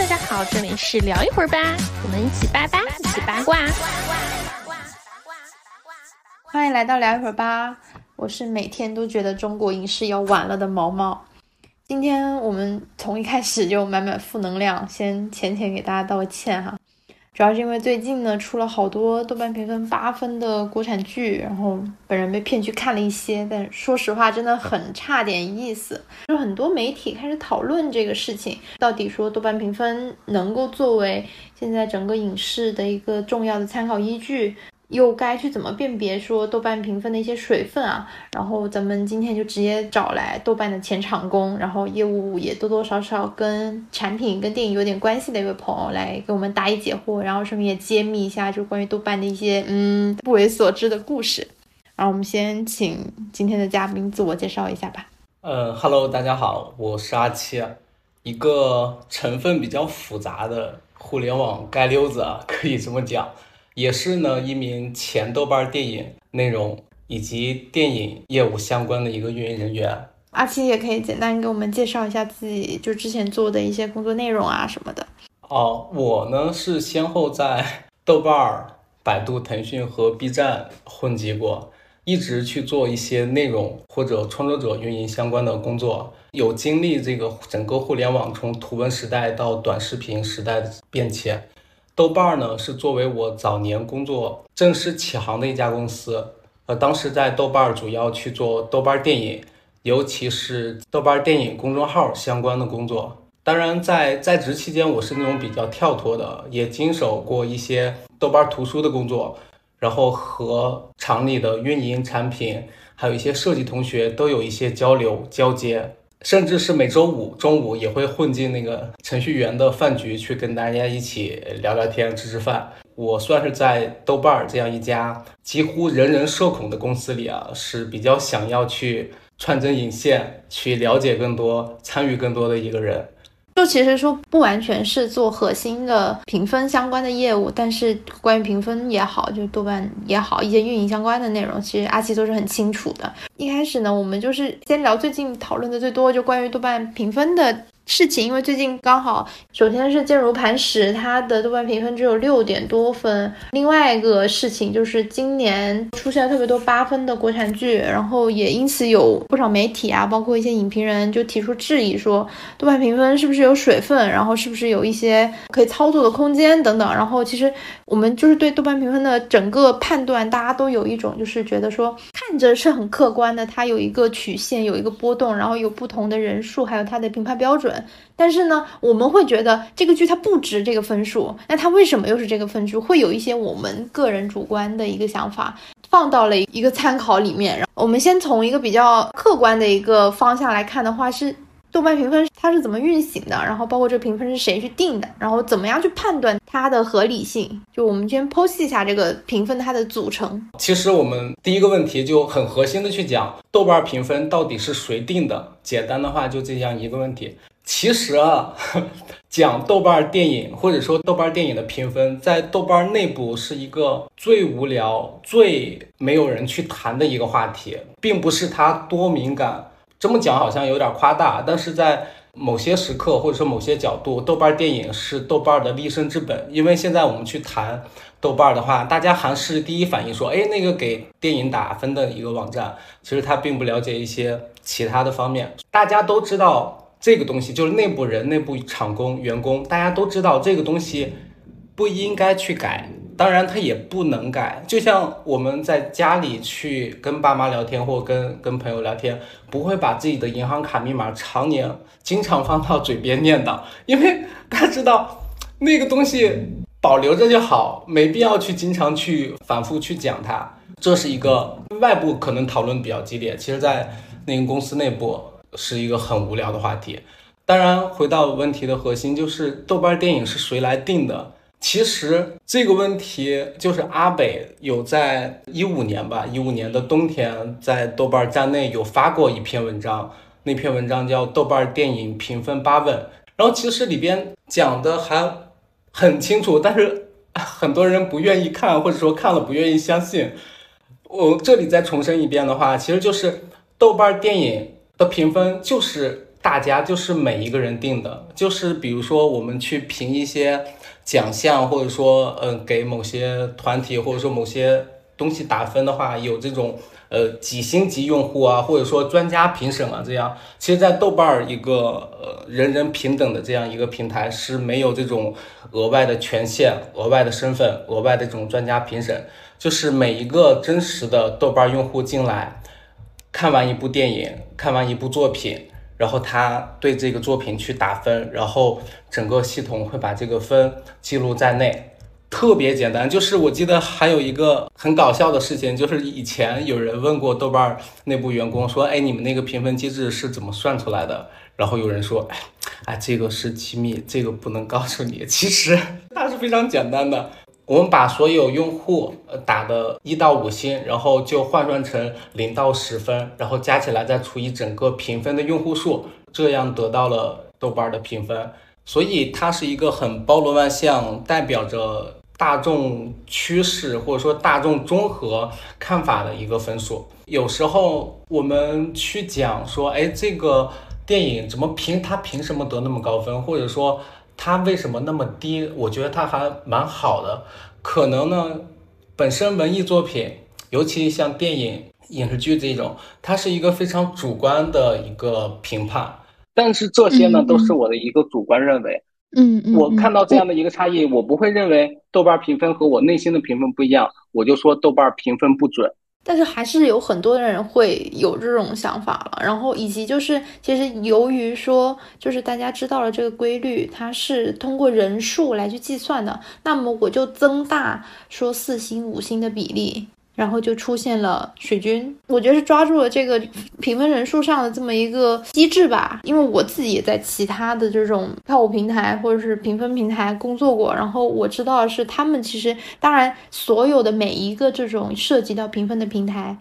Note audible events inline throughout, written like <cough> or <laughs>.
大家好，这里是聊一会儿吧，我们一起八八，一起八卦。欢迎来到聊一会儿吧，我是每天都觉得中国影视要完了的毛毛。今天我们从一开始就满满负能量，先浅浅给大家道个歉哈。主要是因为最近呢出了好多豆瓣评分八分的国产剧，然后本人被骗去看了一些，但说实话真的很差点意思。就很多媒体开始讨论这个事情，到底说豆瓣评分能够作为现在整个影视的一个重要的参考依据。又该去怎么辨别说豆瓣评分的一些水分啊？然后咱们今天就直接找来豆瓣的前场工，然后业务也多多少少跟产品跟电影有点关系的一位朋友来给我们答疑解惑，然后顺便也揭秘一下就关于豆瓣的一些嗯不为所知的故事。然后我们先请今天的嘉宾自我介绍一下吧。嗯哈喽，大家好，我是阿七，一个成分比较复杂的互联网街溜子啊，可以这么讲。也是呢，一名前豆瓣电影内容以及电影业务相关的一个运营人员。阿七也可以简单给我们介绍一下自己，就之前做的一些工作内容啊什么的。哦，我呢是先后在豆瓣、百度、腾讯和 B 站混迹过，一直去做一些内容或者创作者运营相关的工作，有经历这个整个互联网从图文时代到短视频时代的变迁。豆瓣呢是作为我早年工作正式起航的一家公司，呃，当时在豆瓣主要去做豆瓣电影，尤其是豆瓣电影公众号相关的工作。当然，在在职期间，我是那种比较跳脱的，也经手过一些豆瓣图书的工作，然后和厂里的运营、产品，还有一些设计同学都有一些交流交接。甚至是每周五中午也会混进那个程序员的饭局去跟大家一起聊聊天、吃吃饭。我算是在豆瓣儿这样一家几乎人人社恐的公司里啊，是比较想要去串针引线、去了解更多、参与更多的一个人。就其实说不完全是做核心的评分相关的业务，但是关于评分也好，就豆瓣也好，一些运营相关的内容，其实阿奇都是很清楚的。一开始呢，我们就是先聊最近讨论的最多，就关于豆瓣评分的。事情，因为最近刚好，首先是坚如磐石，它的豆瓣评分只有六点多分。另外一个事情就是今年出现了特别多八分的国产剧，然后也因此有不少媒体啊，包括一些影评人就提出质疑，说豆瓣评分是不是有水分，然后是不是有一些可以操作的空间等等。然后其实我们就是对豆瓣评分的整个判断，大家都有一种就是觉得说看着是很客观的，它有一个曲线，有一个波动，然后有不同的人数，还有它的评判标准。但是呢，我们会觉得这个剧它不值这个分数，那它为什么又是这个分数？会有一些我们个人主观的一个想法放到了一个参考里面。然后我们先从一个比较客观的一个方向来看的话，是豆瓣评分它是怎么运行的，然后包括这个评分是谁去定的，然后怎么样去判断它的合理性。就我们先剖析一下这个评分它的组成。其实我们第一个问题就很核心的去讲豆瓣评分到底是谁定的？简单的话就这样一个问题。其实啊，<laughs> 讲豆瓣电影或者说豆瓣电影的评分，在豆瓣内部是一个最无聊、最没有人去谈的一个话题，并不是它多敏感。这么讲好像有点夸大，但是在某些时刻或者说某些角度，豆瓣电影是豆瓣的立身之本。因为现在我们去谈豆瓣的话，大家还是第一反应说，哎，那个给电影打分的一个网站，其实他并不了解一些其他的方面。大家都知道。这个东西就是内部人、内部厂工、员工，大家都知道这个东西不应该去改，当然它也不能改。就像我们在家里去跟爸妈聊天，或跟跟朋友聊天，不会把自己的银行卡密码常年经常放到嘴边念叨，因为他知道那个东西保留着就好，没必要去经常去反复去讲它。这是一个外部可能讨论比较激烈，其实在那个公司内部。是一个很无聊的话题。当然，回到问题的核心，就是豆瓣电影是谁来定的？其实这个问题就是阿北有在一五年吧，一五年的冬天，在豆瓣站内有发过一篇文章，那篇文章叫《豆瓣电影评分八问》，然后其实里边讲的还很清楚，但是很多人不愿意看，或者说看了不愿意相信。我这里再重申一遍的话，其实就是豆瓣电影。的评分就是大家就是每一个人定的，就是比如说我们去评一些奖项，或者说呃给某些团体或者说某些东西打分的话，有这种呃几星级用户啊，或者说专家评审啊，这样，其实，在豆瓣儿一个呃人人平等的这样一个平台是没有这种额外的权限、额外的身份、额外的这种专家评审，就是每一个真实的豆瓣用户进来看完一部电影，看完一部作品。然后他对这个作品去打分，然后整个系统会把这个分记录在内，特别简单。就是我记得还有一个很搞笑的事情，就是以前有人问过豆瓣内部员工说：“哎，你们那个评分机制是怎么算出来的？”然后有人说：“哎，哎，这个是机密，这个不能告诉你。”其实它是非常简单的。我们把所有用户呃打的一到五星，然后就换算成零到十分，然后加起来再除以整个评分的用户数，这样得到了豆瓣的评分。所以它是一个很包罗万象，代表着大众趋势或者说大众综合看法的一个分数。有时候我们去讲说，哎，这个电影怎么评？它凭什么得那么高分？或者说？它为什么那么低？我觉得它还蛮好的。可能呢，本身文艺作品，尤其像电影、影视剧这种，它是一个非常主观的一个评判。但是这些呢，都是我的一个主观认为。嗯嗯。我看到这样的一个差异，我不会认为豆瓣评分和我内心的评分不一样，我就说豆瓣评分不准。但是还是有很多的人会有这种想法了，然后以及就是，其实由于说，就是大家知道了这个规律，它是通过人数来去计算的，那么我就增大说四星五星的比例。然后就出现了水军，我觉得是抓住了这个评分人数上的这么一个机制吧。因为我自己也在其他的这种票务平台或者是评分平台工作过，然后我知道是他们其实，当然所有的每一个这种涉及到评分的平台，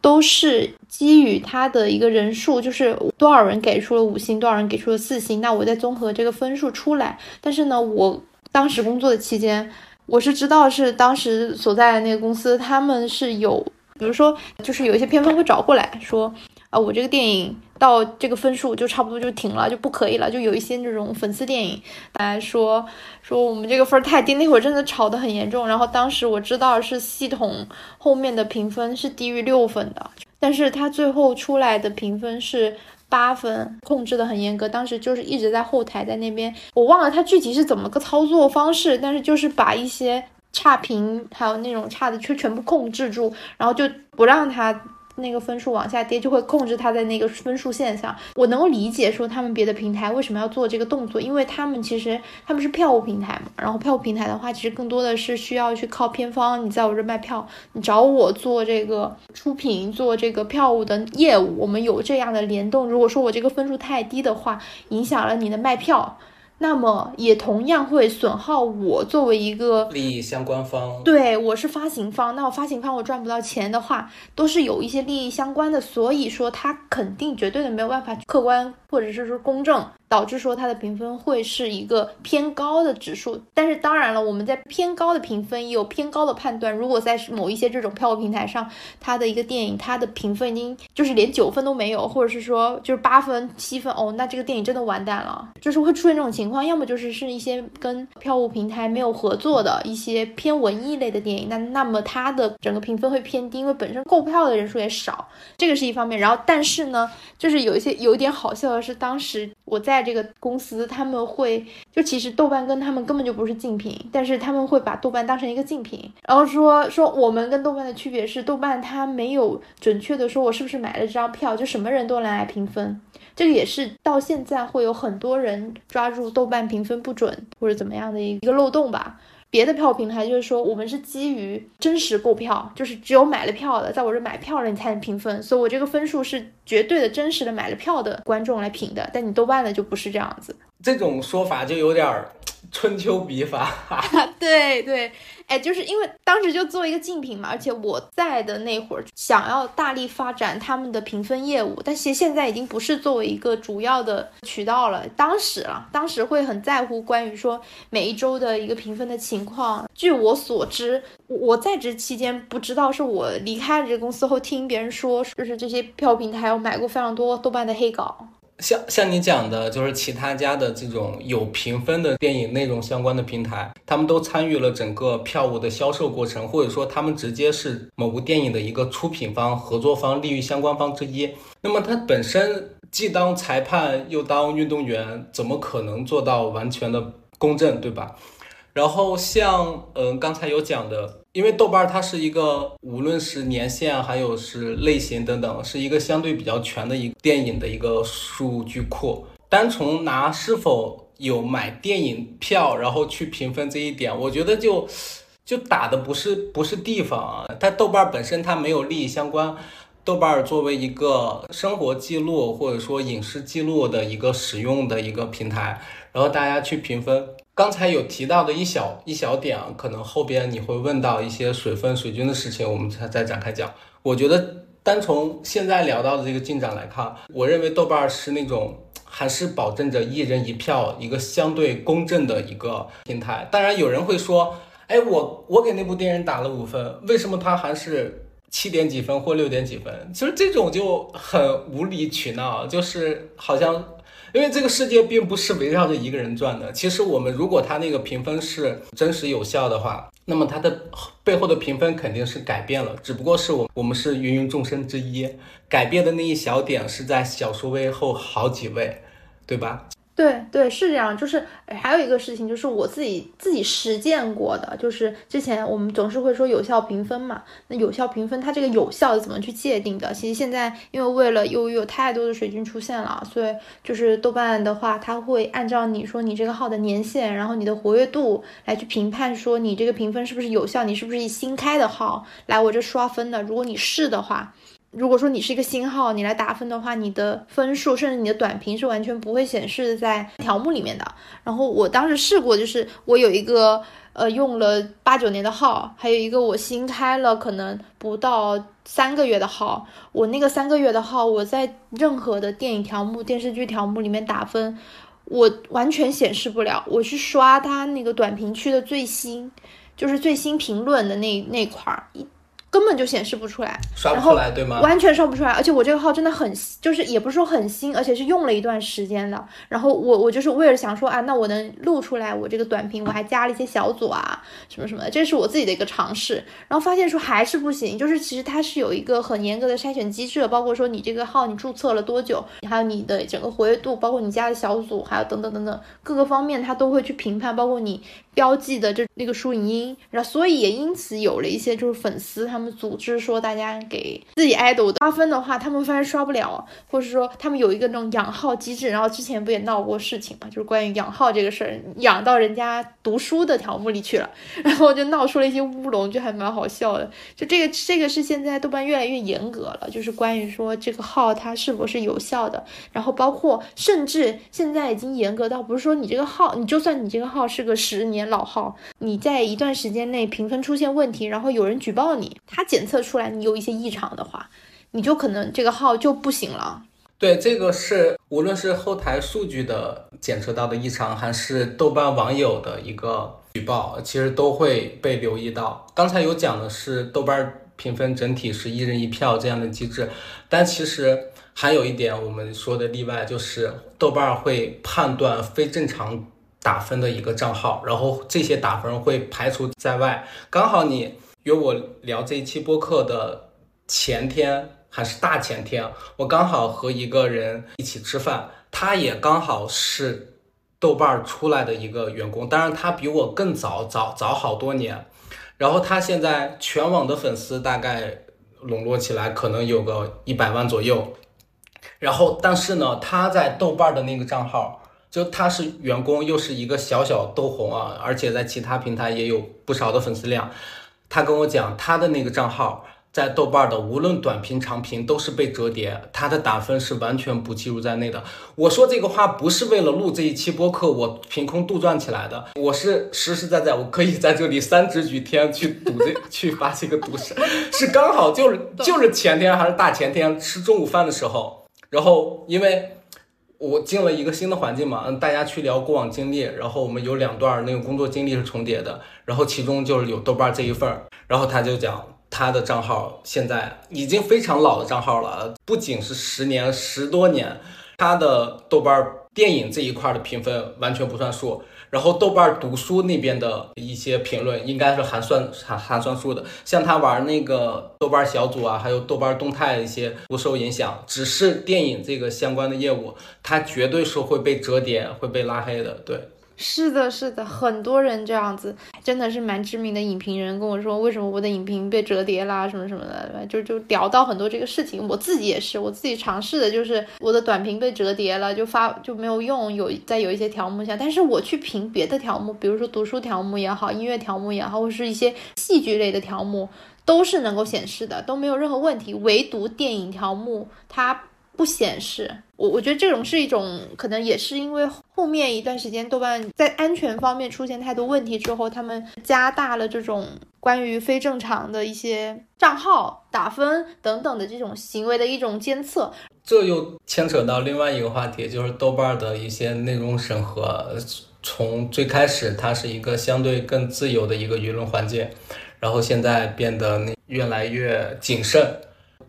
都是基于它的一个人数，就是多少人给出了五星，多少人给出了四星，那我再综合这个分数出来。但是呢，我当时工作的期间。我是知道，是当时所在的那个公司，他们是有，比如说，就是有一些片方会找过来说，啊，我这个电影到这个分数就差不多就停了，就不可以了。就有一些这种粉丝电影，大家说说我们这个分太低，那会儿真的吵得很严重。然后当时我知道是系统后面的评分是低于六分的，但是他最后出来的评分是。八分控制的很严格，当时就是一直在后台在那边，我忘了他具体是怎么个操作方式，但是就是把一些差评还有那种差的却全部控制住，然后就不让他。那个分数往下跌，就会控制它在那个分数线上。我能够理解说他们别的平台为什么要做这个动作，因为他们其实他们是票务平台嘛。然后票务平台的话，其实更多的是需要去靠偏方。你在我这卖票，你找我做这个出品，做这个票务的业务，我们有这样的联动。如果说我这个分数太低的话，影响了你的卖票。那么也同样会损耗我作为一个利益相关方，对我是发行方，那我发行方我赚不到钱的话，都是有一些利益相关的，所以说它肯定绝对的没有办法客观或者是说公正。导致说它的评分会是一个偏高的指数，但是当然了，我们在偏高的评分也有偏高的判断。如果在某一些这种票务平台上，它的一个电影它的评分已经就是连九分都没有，或者是说就是八分、七分哦，那这个电影真的完蛋了，就是会出现这种情况。要么就是是一些跟票务平台没有合作的一些偏文艺类的电影，那那么它的整个评分会偏低，因为本身购票的人数也少，这个是一方面。然后但是呢，就是有一些有一点好笑的是，当时我在。这个公司他们会就其实豆瓣跟他们根本就不是竞品，但是他们会把豆瓣当成一个竞品，然后说说我们跟豆瓣的区别是豆瓣它没有准确的说我是不是买了这张票，就什么人都能来评分，这个也是到现在会有很多人抓住豆瓣评分不准或者怎么样的一个漏洞吧。别的票平台就是说，我们是基于真实购票，就是只有买了票的，在我这买票了，你才能评分，所以我这个分数是绝对的真实的买了票的观众来评的。但你豆瓣的就不是这样子，这种说法就有点儿。春秋笔法，<laughs> 对对，哎，就是因为当时就做一个竞品嘛，而且我在的那会儿想要大力发展他们的评分业务，但是现在已经不是作为一个主要的渠道了。当时啊，当时会很在乎关于说每一周的一个评分的情况。据我所知，我在职期间不知道，是我离开了这个公司后听别人说，就是这些票平台有买过非常多豆瓣的黑稿。像像你讲的，就是其他家的这种有评分的电影内容相关的平台，他们都参与了整个票务的销售过程，或者说他们直接是某部电影的一个出品方、合作方、利益相关方之一。那么他本身既当裁判又当运动员，怎么可能做到完全的公正，对吧？然后像嗯刚才有讲的。因为豆瓣它是一个无论是年限还有是类型等等，是一个相对比较全的一电影的一个数据库。单从拿是否有买电影票然后去评分这一点，我觉得就就打的不是不是地方啊。它豆瓣本身它没有利益相关，豆瓣儿作为一个生活记录或者说影视记录的一个使用的一个平台，然后大家去评分。刚才有提到的一小一小点啊，可能后边你会问到一些水分水军的事情，我们才再展开讲。我觉得单从现在聊到的这个进展来看，我认为豆瓣儿是那种还是保证着一人一票一个相对公正的一个平台。当然有人会说，哎，我我给那部电影打了五分，为什么它还是七点几分或六点几分？其实这种就很无理取闹，就是好像。因为这个世界并不是围绕着一个人转的。其实我们如果他那个评分是真实有效的话，那么它的背后的评分肯定是改变了。只不过是我我们是芸芸众生之一，改变的那一小点是在小说位后好几位，对吧？对对是这样，就是还有一个事情，就是我自己自己实践过的，就是之前我们总是会说有效评分嘛，那有效评分它这个有效怎么去界定的？其实现在因为为了又有太多的水军出现了，所以就是豆瓣的话，它会按照你说你这个号的年限，然后你的活跃度来去评判说你这个评分是不是有效，你是不是以新开的号来我这刷分的？如果你是的话。如果说你是一个新号，你来打分的话，你的分数甚至你的短评是完全不会显示在条目里面的。然后我当时试过，就是我有一个呃用了八九年的号，还有一个我新开了可能不到三个月的号，我那个三个月的号，我在任何的电影条目、电视剧条目里面打分，我完全显示不了。我去刷它那个短评区的最新，就是最新评论的那那块儿一。根本就显示不出来，刷不出来，对吗？完全刷不出来，而且我这个号真的很，就是也不是说很新，而且是用了一段时间的。然后我我就是为了想说啊，那我能录出来我这个短评，我还加了一些小组啊，什么什么的，这是我自己的一个尝试。然后发现说还是不行，就是其实它是有一个很严格的筛选机制，包括说你这个号你注册了多久，还有你的整个活跃度，包括你加的小组，还有等等等等各个方面，它都会去评判，包括你。标记的这那个输影音，然后所以也因此有了一些就是粉丝他们组织说大家给自己 idol 刷分的话，他们发现刷不了，或者是说他们有一个那种养号机制，然后之前不也闹过事情嘛，就是关于养号这个事儿，养到人家读书的条目里去了，然后就闹出了一些乌龙，就还蛮好笑的。就这个这个是现在豆瓣越来越严格了，就是关于说这个号它是否是有效的，然后包括甚至现在已经严格到不是说你这个号，你就算你这个号是个十年。老号，你在一段时间内评分出现问题，然后有人举报你，他检测出来你有一些异常的话，你就可能这个号就不行了。对，这个是无论是后台数据的检测到的异常，还是豆瓣网友的一个举报，其实都会被留意到。刚才有讲的是豆瓣评分整体是一人一票这样的机制，但其实还有一点我们说的例外，就是豆瓣会判断非正常。打分的一个账号，然后这些打分会排除在外。刚好你约我聊这一期播客的前天还是大前天，我刚好和一个人一起吃饭，他也刚好是豆瓣出来的一个员工，当然他比我更早早早好多年。然后他现在全网的粉丝大概笼络起来可能有个一百万左右。然后但是呢，他在豆瓣的那个账号。就他是员工，又是一个小小豆红啊，而且在其他平台也有不少的粉丝量。他跟我讲，他的那个账号在豆瓣的，无论短评长评都是被折叠，他的打分是完全不计入在内的。我说这个话不是为了录这一期播客，我凭空杜撰起来的，我是实实在在，我可以在这里三指举天去赌这 <laughs> 去发这个赌誓，是刚好就是就是前天还是大前天吃中午饭的时候，然后因为。我进了一个新的环境嘛，嗯，大家去聊过往经历，然后我们有两段那个工作经历是重叠的，然后其中就是有豆瓣这一份儿，然后他就讲他的账号现在已经非常老的账号了，不仅是十年十多年，他的豆瓣电影这一块的评分完全不算数。然后豆瓣读书那边的一些评论应该是含算含含算数的，像他玩那个豆瓣小组啊，还有豆瓣动态一些不受影响，只是电影这个相关的业务，它绝对是会被折叠、会被拉黑的，对。是的，是的，很多人这样子，真的是蛮知名的影评人跟我说，为什么我的影评被折叠啦，什么什么的，就就聊到很多这个事情。我自己也是，我自己尝试的就是我的短评被折叠了，就发就没有用。有在有一些条目下，但是我去评别的条目，比如说读书条目也好，音乐条目也好，或是一些戏剧类的条目，都是能够显示的，都没有任何问题。唯独电影条目它。不显示，我我觉得这种是一种可能，也是因为后面一段时间豆瓣在安全方面出现太多问题之后，他们加大了这种关于非正常的一些账号打分等等的这种行为的一种监测。这又牵扯到另外一个话题，就是豆瓣的一些内容审核，从最开始它是一个相对更自由的一个舆论环境，然后现在变得那越来越谨慎。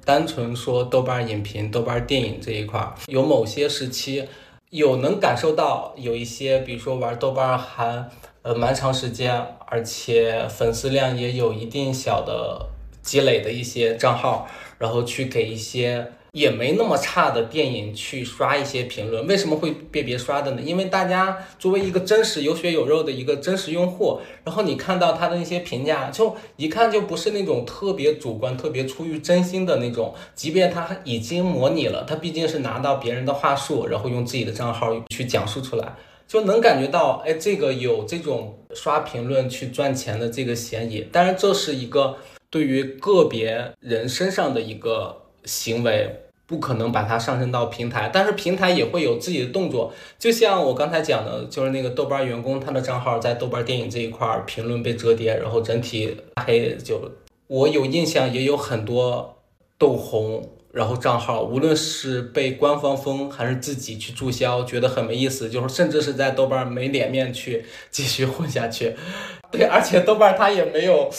单纯说豆瓣影评、豆瓣电影这一块儿，有某些时期有能感受到有一些，比如说玩豆瓣还呃蛮长时间，而且粉丝量也有一定小的积累的一些账号，然后去给一些。也没那么差的电影去刷一些评论，为什么会被别刷的呢？因为大家作为一个真实有血有肉的一个真实用户，然后你看到他的那些评价，就一看就不是那种特别主观、特别出于真心的那种。即便他已经模拟了，他毕竟是拿到别人的话术，然后用自己的账号去讲述出来，就能感觉到，哎，这个有这种刷评论去赚钱的这个嫌疑。当然，这是一个对于个别人身上的一个行为。不可能把它上升到平台，但是平台也会有自己的动作。就像我刚才讲的，就是那个豆瓣员工，他的账号在豆瓣电影这一块评论被折叠，然后整体拉黑。就我有印象，也有很多豆红，然后账号无论是被官方封还是自己去注销，觉得很没意思，就是甚至是在豆瓣没脸面去继续混下去。对，而且豆瓣它也没有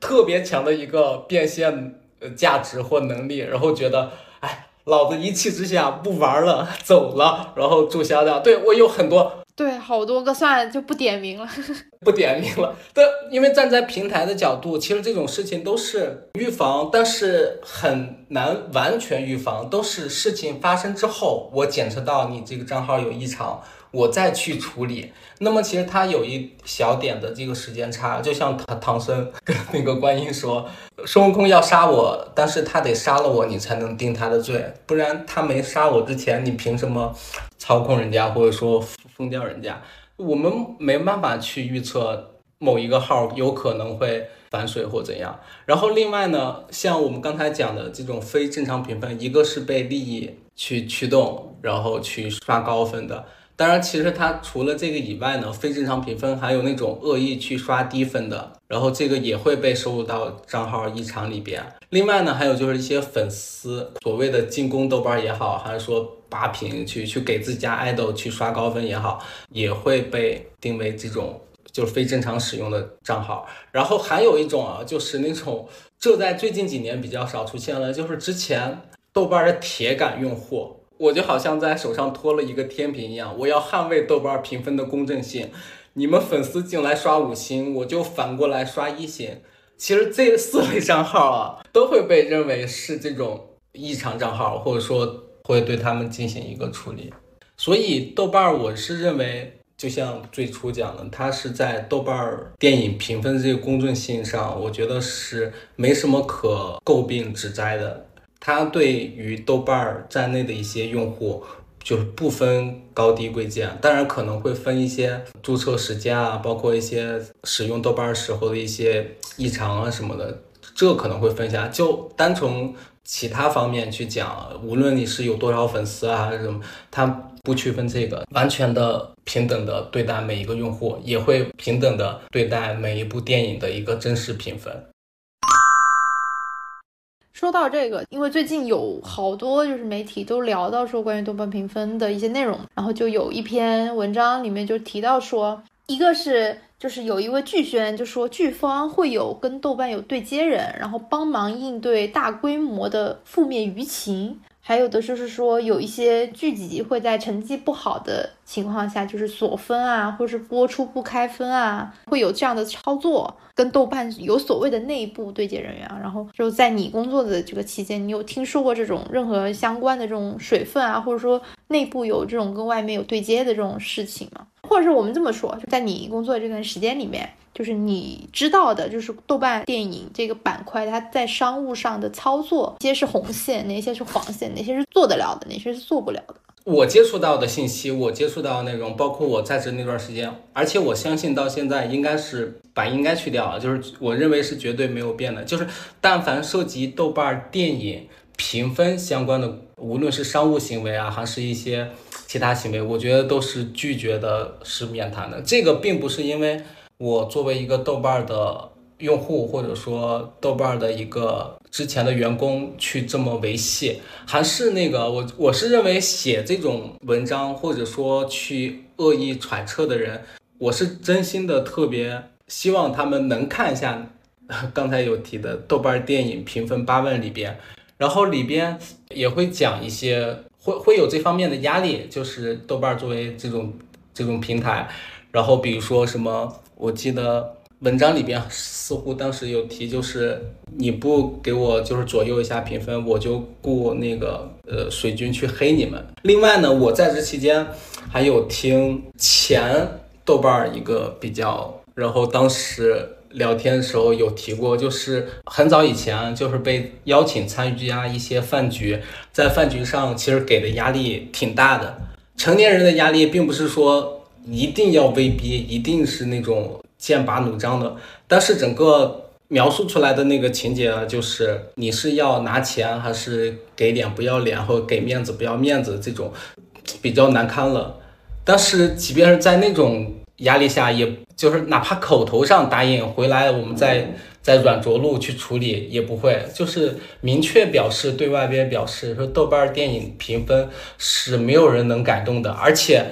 特别强的一个变现价值或能力，然后觉得哎。老子一气之下不玩了，<laughs> 走了，然后注销掉。对我有很多，对，好多个，算了，就不点名了，<laughs> 不点名了。对，因为站在平台的角度，其实这种事情都是预防，但是很难完全预防，都是事情发生之后，我检测到你这个账号有异常。我再去处理，那么其实他有一小点的这个时间差，就像唐唐僧跟那个观音说，孙悟空要杀我，但是他得杀了我，你才能定他的罪，不然他没杀我之前，你凭什么操控人家或者说封掉人家？我们没办法去预测某一个号有可能会反水或怎样。然后另外呢，像我们刚才讲的这种非正常评分，一个是被利益去驱动，然后去刷高分的。当然，其实它除了这个以外呢，非正常评分还有那种恶意去刷低分的，然后这个也会被收入到账号异常里边。另外呢，还有就是一些粉丝所谓的进攻豆瓣也好，还是说拔屏去去给自己家爱豆去刷高分也好，也会被定为这种就是非正常使用的账号。然后还有一种啊，就是那种这在最近几年比较少出现了，就是之前豆瓣的铁杆用户。我就好像在手上托了一个天平一样，我要捍卫豆瓣评分的公正性。你们粉丝进来刷五星，我就反过来刷一星。其实这四类账号啊，<laughs> 都会被认为是这种异常账号，或者说会对他们进行一个处理。所以豆瓣，我是认为，就像最初讲的，它是在豆瓣电影评分这个公正性上，我觉得是没什么可诟病指摘的。它对于豆瓣儿在内的一些用户，就是不分高低贵贱，当然可能会分一些注册时间啊，包括一些使用豆瓣儿时候的一些异常啊什么的，这可能会分下。就单从其他方面去讲，无论你是有多少粉丝啊还是什么，它不区分这个，完全的平等的对待每一个用户，也会平等的对待每一部电影的一个真实评分。说到这个，因为最近有好多就是媒体都聊到说关于豆瓣评分的一些内容，然后就有一篇文章里面就提到说，一个是就是有一位剧宣就说剧方会有跟豆瓣有对接人，然后帮忙应对大规模的负面舆情，还有的就是说，有一些剧集会在成绩不好的情况下，就是锁分啊，或是播出不开分啊，会有这样的操作。跟豆瓣有所谓的内部对接人员啊，然后就在你工作的这个期间，你有听说过这种任何相关的这种水分啊，或者说内部有这种跟外面有对接的这种事情吗？或者是我们这么说，就在你工作这段时间里面。就是你知道的，就是豆瓣电影这个板块，它在商务上的操作，哪些是红线，哪些是黄线，哪些是做得了的，哪些是做不了的。我接触到的信息，我接触到的内容，包括我在职那段时间，而且我相信到现在应该是把应该去掉了，就是我认为是绝对没有变的，就是但凡涉及豆瓣电影评分相关的，无论是商务行为啊，还是一些其他行为，我觉得都是拒绝的，是免谈的。这个并不是因为。我作为一个豆瓣的用户，或者说豆瓣的一个之前的员工，去这么维系，还是那个我我是认为写这种文章，或者说去恶意揣测的人，我是真心的特别希望他们能看一下刚才有提的豆瓣电影评分八万里边，然后里边也会讲一些会会有这方面的压力，就是豆瓣作为这种这种平台，然后比如说什么。我记得文章里边似乎当时有提，就是你不给我就是左右一下评分，我就雇那个呃水军去黑你们。另外呢，我在这期间还有听前豆瓣一个比较，然后当时聊天的时候有提过，就是很早以前就是被邀请参与加一些饭局，在饭局上其实给的压力挺大的。成年人的压力并不是说。一定要威逼，一定是那种剑拔弩张的。但是整个描述出来的那个情节啊，就是你是要拿钱，还是给脸不要脸，或给面子不要面子，这种比较难堪了。但是即便是在那种压力下，也就是哪怕口头上答应回来，我们再再软着陆去处理也不会，就是明确表示对外边表示说豆瓣电影评分是没有人能改动的，而且。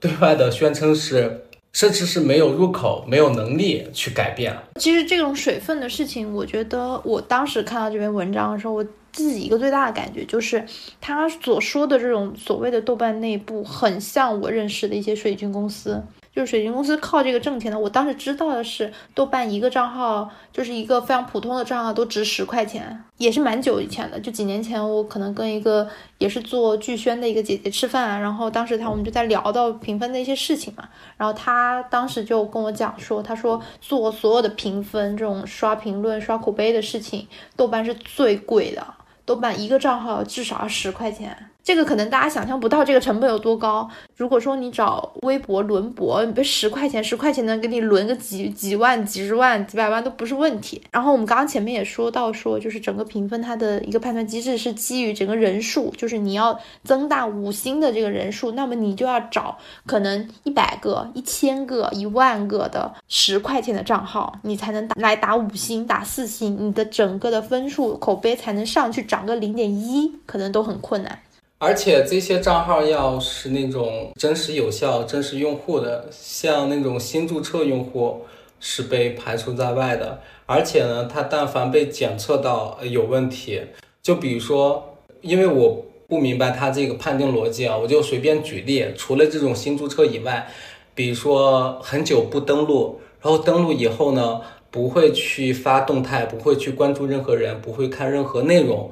对外的宣称是，甚至是没有入口，没有能力去改变。其实这种水分的事情，我觉得我当时看到这篇文章的时候，我自己一个最大的感觉就是，他所说的这种所谓的豆瓣内部，很像我认识的一些水军公司。就是水晶公司靠这个挣钱的。我当时知道的是，豆瓣一个账号就是一个非常普通的账号，都值十块钱，也是蛮久以前的。就几年前，我可能跟一个也是做剧宣的一个姐姐吃饭，然后当时她我们就在聊到评分的一些事情嘛，然后她当时就跟我讲说，她说做所有的评分这种刷评论、刷口碑的事情，豆瓣是最贵的，豆瓣一个账号至少要十块钱。这个可能大家想象不到，这个成本有多高。如果说你找微博轮博，十块钱，十块钱能给你轮个几几万、几十万、几百万都不是问题。然后我们刚刚前面也说到，说就是整个评分它的一个判断机制是基于整个人数，就是你要增大五星的这个人数，那么你就要找可能一百个、一千个、一万个的十块钱的账号，你才能打来打五星、打四星，你的整个的分数口碑才能上去涨个零点一，可能都很困难。而且这些账号要是那种真实有效、真实用户的，像那种新注册用户是被排除在外的。而且呢，他但凡被检测到有问题，就比如说，因为我不明白他这个判定逻辑啊，我就随便举例，除了这种新注册以外，比如说很久不登录，然后登录以后呢，不会去发动态，不会去关注任何人，不会看任何内容。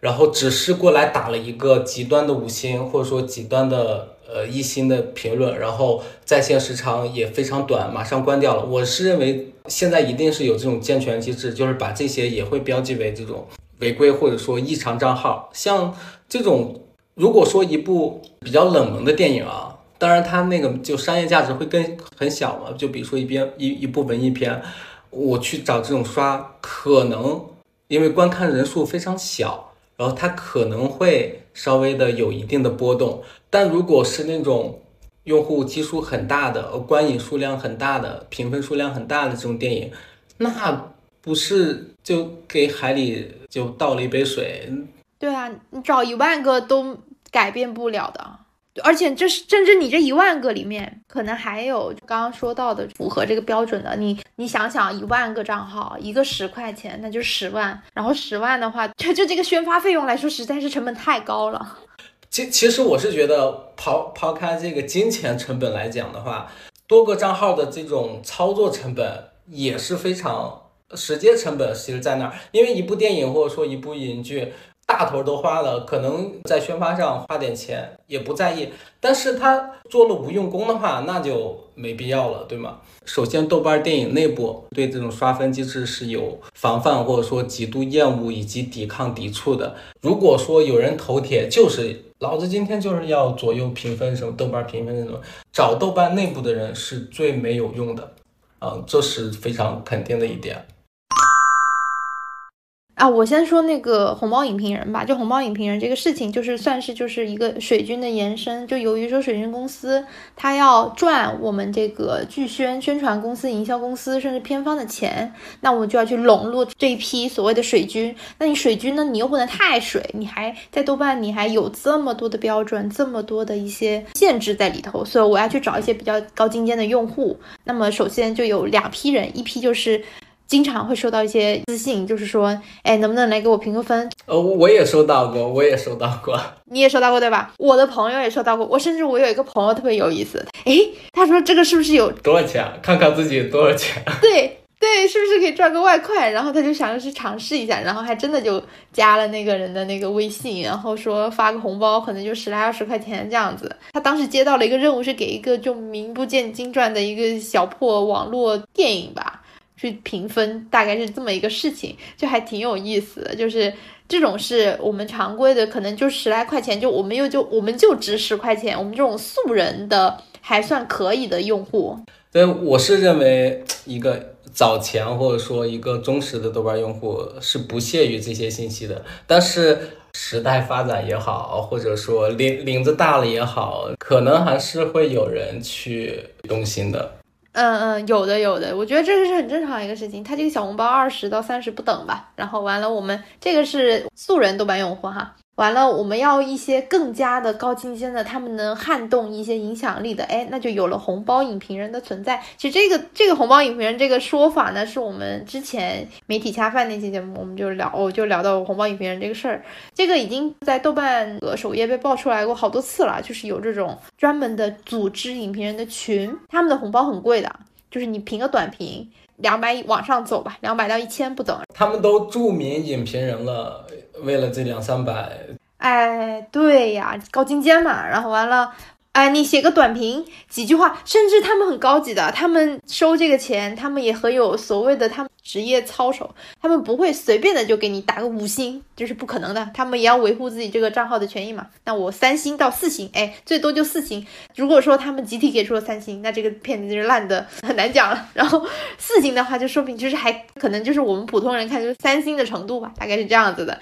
然后只是过来打了一个极端的五星，或者说极端的呃一星的评论，然后在线时长也非常短，马上关掉了。我是认为现在一定是有这种健全机制，就是把这些也会标记为这种违规或者说异常账号。像这种，如果说一部比较冷门的电影啊，当然它那个就商业价值会更很小嘛。就比如说一边一一部文艺片，我去找这种刷，可能因为观看人数非常小。然后它可能会稍微的有一定的波动，但如果是那种用户基数很大的、观影数量很大的、评分数量很大的这种电影，那不是就给海里就倒了一杯水？对啊，你找一万个都改变不了的。而且这是甚至你这一万个里面，可能还有刚刚说到的符合这个标准的。你你想想，一万个账号，一个十块钱，那就十万。然后十万的话，就就这个宣发费用来说，实在是成本太高了。其其实我是觉得，抛抛开这个金钱成本来讲的话，多个账号的这种操作成本也是非常时间成本，其实在那儿。因为一部电影或者说一部影剧。大头都花了，可能在宣发上花点钱也不在意，但是他做了无用功的话，那就没必要了，对吗？首先，豆瓣电影内部对这种刷分机制是有防范或者说极度厌恶以及抵抗抵触的。如果说有人头铁，就是老子今天就是要左右评分什么豆瓣评分那种，找豆瓣内部的人是最没有用的，啊，这是非常肯定的一点。啊，我先说那个红包影评人吧。就红包影评人这个事情，就是算是就是一个水军的延伸。就由于说水军公司他要赚我们这个剧宣宣传公司、营销公司甚至片方的钱，那我就要去笼络这一批所谓的水军。那你水军呢，你又不能太水，你还在豆瓣，你还有这么多的标准，这么多的一些限制在里头，所以我要去找一些比较高精尖的用户。那么首先就有两批人，一批就是。经常会收到一些私信，就是说，哎，能不能来给我评个分？呃，我也收到过，我也收到过，<laughs> 你也收到过对吧？我的朋友也收到过，我甚至我有一个朋友特别有意思，哎，他说这个是不是有多少钱？看看自己多少钱？<laughs> 对对，是不是可以赚个外快？然后他就想着去尝试一下，然后还真的就加了那个人的那个微信，然后说发个红包，可能就十来二十块钱这样子。他当时接到了一个任务，是给一个就名不见经传的一个小破网络电影吧。去评分大概是这么一个事情，就还挺有意思的。就是这种是我们常规的，可能就十来块钱，就我们又就我们就值十块钱，我们这种素人的还算可以的用户。对，我是认为一个早前或者说一个忠实的豆瓣用户是不屑于这些信息的，但是时代发展也好，或者说领领子大了也好，可能还是会有人去动心的。嗯嗯，有的有的，我觉得这个是很正常一个事情。他这个小红包二十到三十不等吧，然后完了，我们这个是素人豆瓣用户哈。完了，我们要一些更加的高精尖的，他们能撼动一些影响力的，哎，那就有了红包影评人的存在。其实这个这个红包影评人这个说法呢，是我们之前媒体恰饭那期节目，我们就聊，我就聊到红包影评人这个事儿。这个已经在豆瓣的首页被爆出来过好多次了，就是有这种专门的组织影评人的群，他们的红包很贵的，就是你评个短评，两百往上走吧，两百到一千不等。他们都著名影评人了。为了这两三百，哎，对呀，高精尖嘛，然后完了。哎，你写个短评几句话，甚至他们很高级的，他们收这个钱，他们也很有所谓的他们职业操守，他们不会随便的就给你打个五星，这是不可能的，他们也要维护自己这个账号的权益嘛。那我三星到四星，哎，最多就四星。如果说他们集体给出了三星，那这个片子就是烂的很难讲了。<laughs> 然后四星的话，就说明就是还可能就是我们普通人看就是三星的程度吧，大概是这样子的，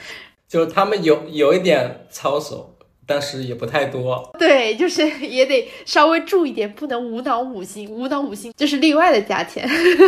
就是他们有有一点操守。但是也不太多，对，就是也得稍微注意点，不能无脑五星，无脑五星这是例外的价钱。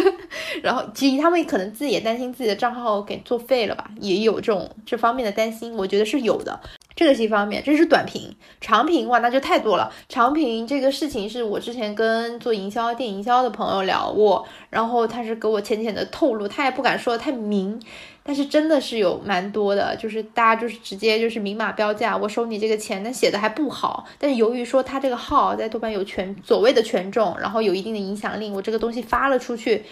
<laughs> 然后其实他们可能自己也担心自己的账号给作废了吧，也有这种这方面的担心，我觉得是有的。这个是一方面，这是短评，长评哇那就太多了。长评这个事情是我之前跟做营销、电营销的朋友聊过，然后他是给我浅浅的透露，他也不敢说的太明。但是真的是有蛮多的，就是大家就是直接就是明码标价，我收你这个钱，但写的还不好。但是由于说他这个号在豆瓣有权所谓的权重，然后有一定的影响力，我这个东西发了出去。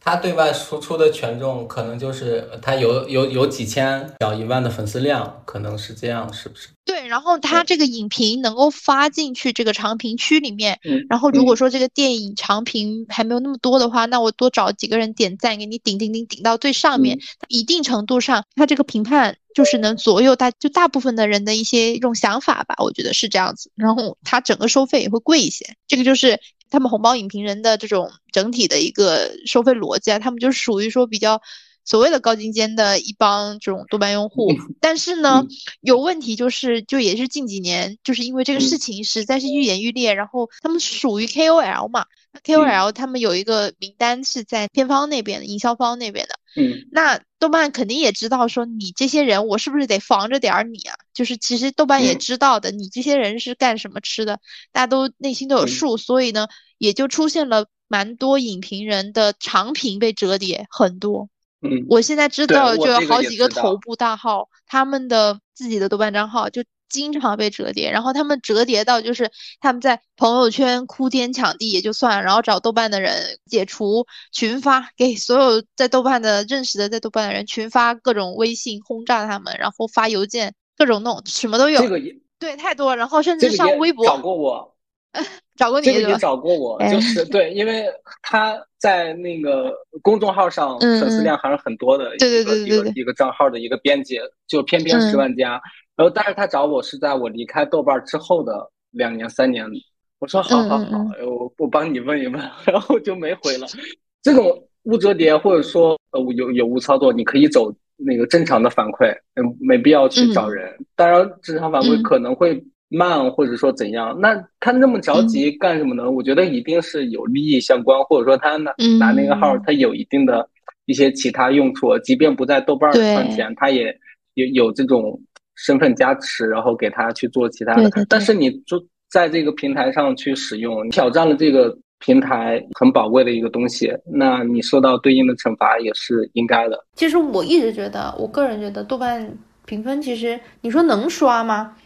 他对外输出的权重可能就是他有有有几千小一万的粉丝量，可能是这样，是不是？对，然后他这个影评能够发进去这个长评区里面，然后如果说这个电影长评还没有那么多的话，那我多找几个人点赞，给你顶顶顶顶到最上面，一定程度上，他这个评判就是能左右大就大部分的人的一些一种想法吧，我觉得是这样子。然后他整个收费也会贵一些，这个就是。他们红包影评人的这种整体的一个收费逻辑啊，他们就属于说比较所谓的高精尖的一帮这种豆瓣用户，但是呢，有问题就是，就也是近几年，就是因为这个事情实在是愈演愈烈，然后他们属于 KOL 嘛，KOL 他们有一个名单是在片方那边的，营销方那边的，嗯，那豆瓣肯定也知道说你这些人，我是不是得防着点儿你啊？就是其实豆瓣也知道的，你这些人是干什么吃的，大家都内心都有数，所以呢，也就出现了蛮多影评人的长评被折叠很多。嗯，我现在知道就有好几个头部大号，他们的自己的豆瓣账号就经常被折叠，然后他们折叠到就是他们在朋友圈哭天抢地也就算了，然后找豆瓣的人解除群发，给所有在豆瓣的认识的在豆瓣的人群发各种微信轰炸他们，然后发邮件各种弄，什么都有。这个也对，太多，然后甚至上微博找过我，<laughs> 找过你这个也？找过我，哎就是 <laughs> 对，因为他在那个公众号上嗯粉丝量还是很多的，对对一个对对对一个一个账号的一个编辑，就偏偏嗯十万加。然后，但是他找我是在我离开豆瓣之后的两年三年，我说好好好，我我帮你问一问，然后就没回了。这种无折叠或者说呃有有误操作，你可以走那个正常的反馈，嗯，没必要去找人。当然，正常反馈嗯可能会慢，或者说怎样。那他那么着急干什么呢？我觉得一定是有利益相关，或者说他拿嗯拿那个号，他有一定的一些其他用处，即便不在豆瓣儿赚钱，他也有有这种身份加持，然后给他去做其他的。对对对但是你就在这个平台上去使用，挑战了这个平台很宝贵的一个东西，那你受到对应的惩罚也是应该的。其实我一直觉得，我个人觉得豆瓣评分其实你说能刷吗？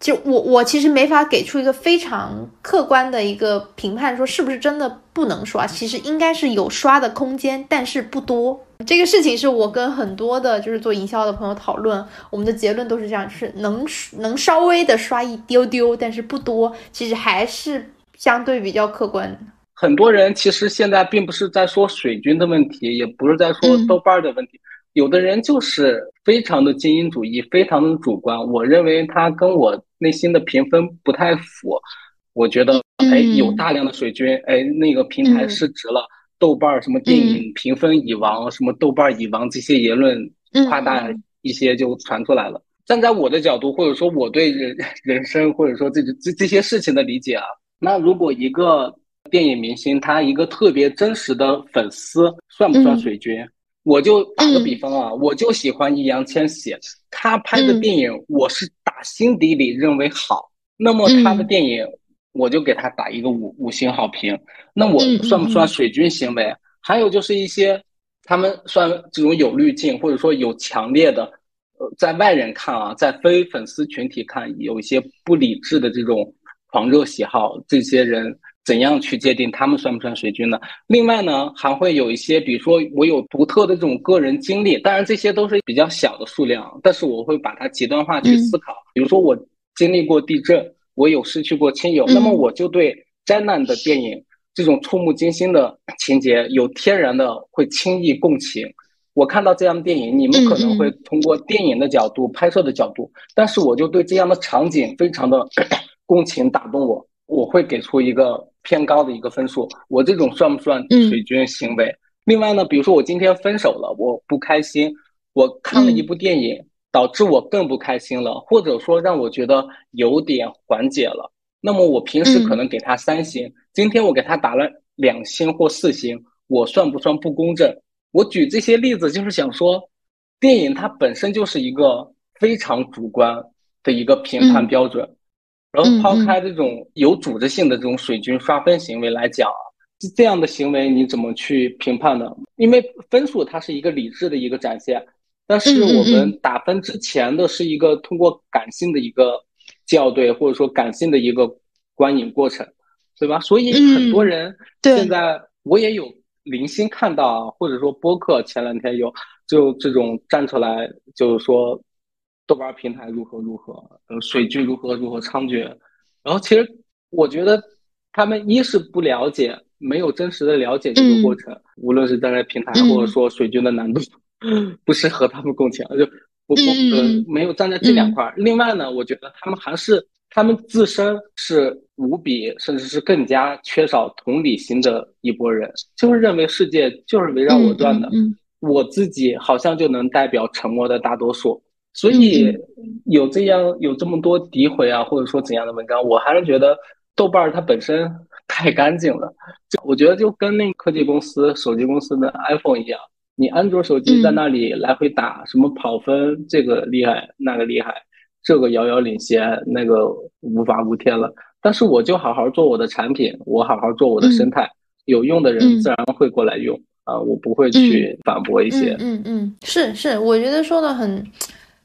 就我我其实没法给出一个非常客观的一个评判，说是不是真的不能刷。其实应该是有刷的空间，但是不多。这个事情是我跟很多的就是做营销的朋友讨论，我们的结论都是这样，就是能能稍微的刷一丢丢，但是不多。其实还是相对比较客观。很多人其实现在并不是在说水军的问题，也不是在说嗯豆瓣儿的问题，有的人就是非常的精英主义，非常的主观。我认为他跟我内心的评分不太符。我觉得，哎，嗯有大量的水军，哎，那个平台嗯失职了。豆瓣儿什么电影评分已亡，什么豆瓣儿已亡这些言论嗯夸大一些就传出来了。站在我的角度，或者说我对人 <laughs> 人生，或者说这这这些事情的理解啊，那如果一个电影明星他一个特别真实的粉丝，算不算嗯水军？我就打个比方啊，我就喜欢易烊千玺，他拍的嗯电影我是打心底里认为好，那么他的嗯电影我就给他打一个五五星好评。那我算不算嗯水军行为？还有就是一些他们算这种有滤镜，或者说有强烈的，呃，在外人看啊，在非粉丝群体看，有一些不理智的这种狂热喜好，这些人怎样去界定他们算不算水军呢？另外呢，还会有一些，比如说我有独特的这种个人经历，当然这些都是比较小的数量，但是我会把它极端化去思考。比如说我经历过地震，我有失去过亲友，嗯那么我就对灾难的电影这种触目惊心的情节有天然的会轻易共情。我看到这样的电影，你们可能会通过电影的角度、拍摄的角度，但是我就对这样的场景非常的 <coughs> 共情打动我，我会给出一个偏高的一个分数。我这种算不算水军行为？另外呢，比如说我今天分手了，我不开心，我看了一部电影，导致我更不开心了，或者说让我觉得有点缓解了。那么我平时可能给他三星，今天我给他打了两星或四星，我算不算不公正？我举这些例子就是想说，电影它本身就是一个非常主观的一个评判标准，然后抛开这种有组织性的这种水军刷分行为来讲啊，这样的行为你怎么去评判呢？因为分数它是一个理智的一个展现，但是我们打分之前的是一个通过感性的一个校对，或者说感性的一个观影过程，对吧？所以很多人现在我也有。零星看到啊，或者说播客前两天有就这种站出来，就是说豆瓣平台如何如何，呃，水军如何如何猖獗。然后其实我觉得他们一是不了解，没有真实的了解这个过程，嗯、无论是站在平台或者说水军的难度、嗯、<laughs> 不适合他们共情，就我我呃没有站在这两块。嗯、另外呢，我觉得他们还是。他们自身是无比，甚至是更加缺少同理心的一波人，就是认为世界就是围绕我转的，我自己好像就能代表沉默的大多数。所以有这样有这么多诋毁啊，或者说怎样的文章，我还是觉得豆瓣它本身 <laughs> 太干净了。就我觉得就跟那科技公司、手机公司的 iPhone 一样，你安卓手机在那里来回打什么跑分，这个厉害，那个厉害。这个遥遥领先，那个无法无天了。但是我就好好做我的产品，我好好做我的生态，有用的人自然会过来用啊，我不会去反驳一些。嗯嗯，是是，我觉得说的很，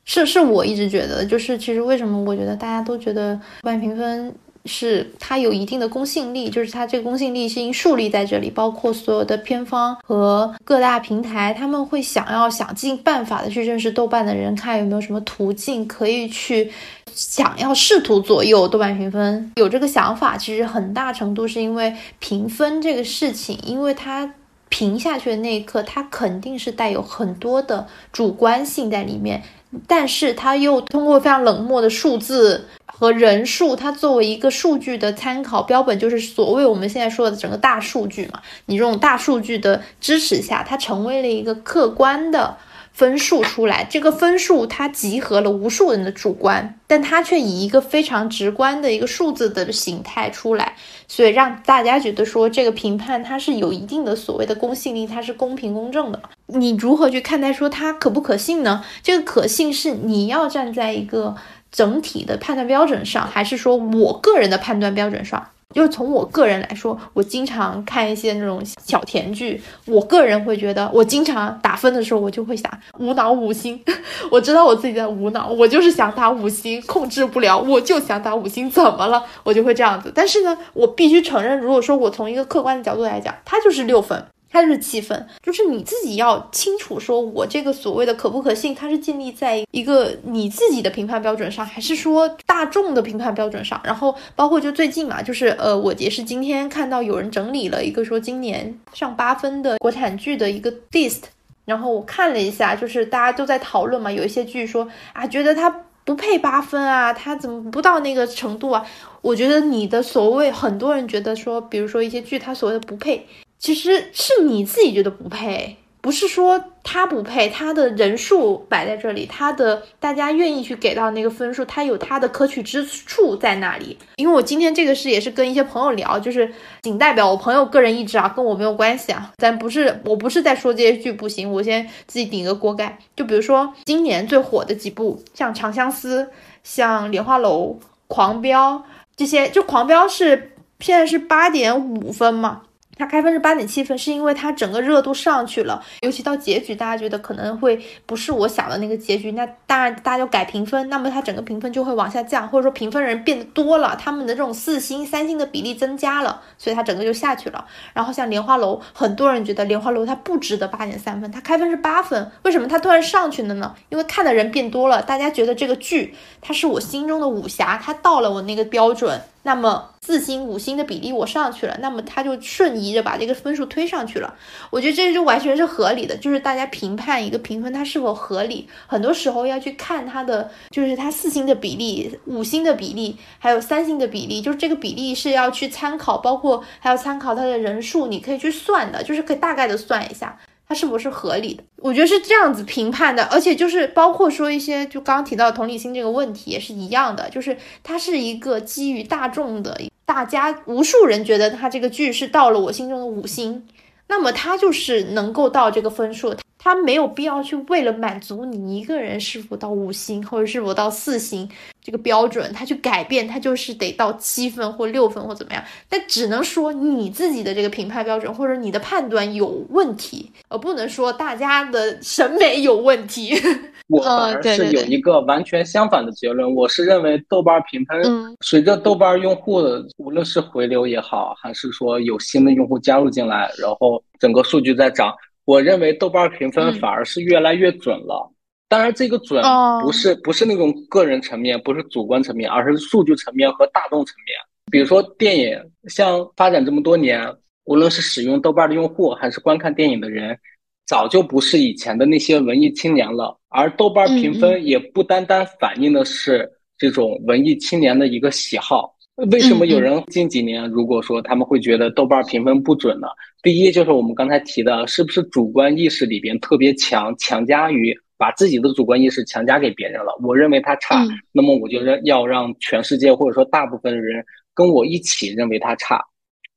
是是我一直觉得，就是其实为什么我觉得大家都觉得豆瓣评分。是它有一定的公信力，就是它这个公信力是因树立在这里，包括所有的偏方和各大平台，他们会想要想尽办法的去认识豆瓣的人，看有没有什么途径可以去想要试图左右豆瓣评分。有这个想法，其实很大程度是因为评分这个事情，因为它评下去的那一刻，它肯定是带有很多的主观性在里面，但是它又通过非常冷漠的数字。和人数，它作为一个数据的参考标本，就是所谓我们现在说的整个大数据嘛。你这种大数据的支持下，它成为了一个客观的分数出来。这个分数它集合了无数人的主观，但它却以一个非常直观的一个数字的形态出来，所以让大家觉得说这个评判它是有一定的所谓的公信力，它是公平公正的。你如何去看待说它可不可信呢？这个可信是你要站在一个。整体的判断标准上，还是说我个人的判断标准上，就是从我个人来说，我经常看一些那种小甜剧，我个人会觉得，我经常打分的时候，我就会想无脑五星，<laughs> 我知道我自己在无脑，我就是想打五星，控制不了，我就想打五星，怎么了？我就会这样子。但是呢，我必须承认，如果说我从一个客观的角度来讲，它就是六分。它就是气氛，就是你自己要清楚，说我这个所谓的可不可信，它是建立在一个你自己的评判标准上，还是说大众的评判标准上？然后包括就最近嘛，就是呃，我也是今天看到有人整理了一个说今年上八分的国产剧的一个 list，然后我看了一下，就是大家都在讨论嘛，有一些剧说啊，觉得它不配八分啊，它怎么不到那个程度啊？我觉得你的所谓很多人觉得说，比如说一些剧它所谓的不配。其实是你自己觉得不配，不是说他不配，他的人数摆在这里，他的大家愿意去给到那个分数，他有他的可取之处在那里。因为我今天这个事也是跟一些朋友聊，就是仅代表我朋友个人意志啊，跟我没有关系啊。咱不是，我不是在说这些剧不行，我先自己顶一个锅盖。就比如说今年最火的几部，像《长相思》、像《莲花楼》、《狂飙》这些，就《狂飙》是现在是八点五分嘛。它开分是八点七分，是因为它整个热度上去了，尤其到结局，大家觉得可能会不是我想的那个结局，那当然大家就改评分，那么它整个评分就会往下降，或者说评分人变得多了，他们的这种四星、三星的比例增加了，所以它整个就下去了。然后像莲花楼，很多人觉得莲花楼它不值得八点三分，它开分是八分，为什么它突然上去了呢？因为看的人变多了，大家觉得这个剧它是我心中的武侠，它到了我那个标准。那么四星五星的比例我上去了，那么他就瞬移着把这个分数推上去了。我觉得这就完全是合理的，就是大家评判一个评分它是否合理，很多时候要去看它的，就是它四星的比例、五星的比例，还有三星的比例，就是这个比例是要去参考，包括还要参考它的人数，你可以去算的，就是可以大概的算一下。它是不是合理的？我觉得是这样子评判的，而且就是包括说一些，就刚刚提到同理心这个问题也是一样的，就是它是一个基于大众的，大家无数人觉得它这个剧是到了我心中的五星，那么它就是能够到这个分数。他没有必要去为了满足你一个人是否到五星或者是否到四星这个标准，他去改变，他就是得到七分或六分或怎么样。但只能说你自己的这个评判标准或者你的判断有问题，而不能说大家的审美有问题。<laughs> 我反而是有一个完全相反的结论，我是认为豆瓣评分随着豆瓣用户的无论是回流也好，还是说有新的用户加入进来，然后整个数据在涨。我认为豆瓣评分反而是越来越准了，当然这个准不是不是那种个人层面，不是主观层面，而是数据层面和大众层面。比如说电影，像发展这么多年，无论是使用豆瓣的用户，还是观看电影的人，早就不是以前的那些文艺青年了。而豆瓣评分也不单单反映的是这种文艺青年的一个喜好。为什么有人近几年如果说他们会觉得豆瓣评分不准呢？第一就是我们刚才提的，是不是主观意识里边特别强，强加于把自己的主观意识强加给别人了？我认为他差，那么我就要让全世界或者说大部分的人跟我一起认为他差。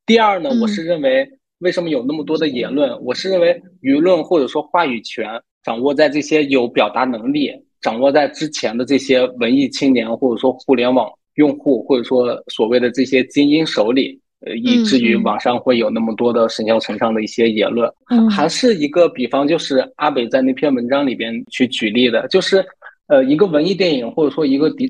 第二呢，我是认为为什么有那么多的言论？我是认为舆论或者说话语权掌握在这些有表达能力。掌握在之前的这些文艺青年，或者说互联网用户，或者说所谓的这些精英手里，呃，以至于网上会有那么多的神校尘上的一些言论。还是一个比方，就是阿北在那篇文章里边去举例的，就是呃，一个文艺电影或者说一个独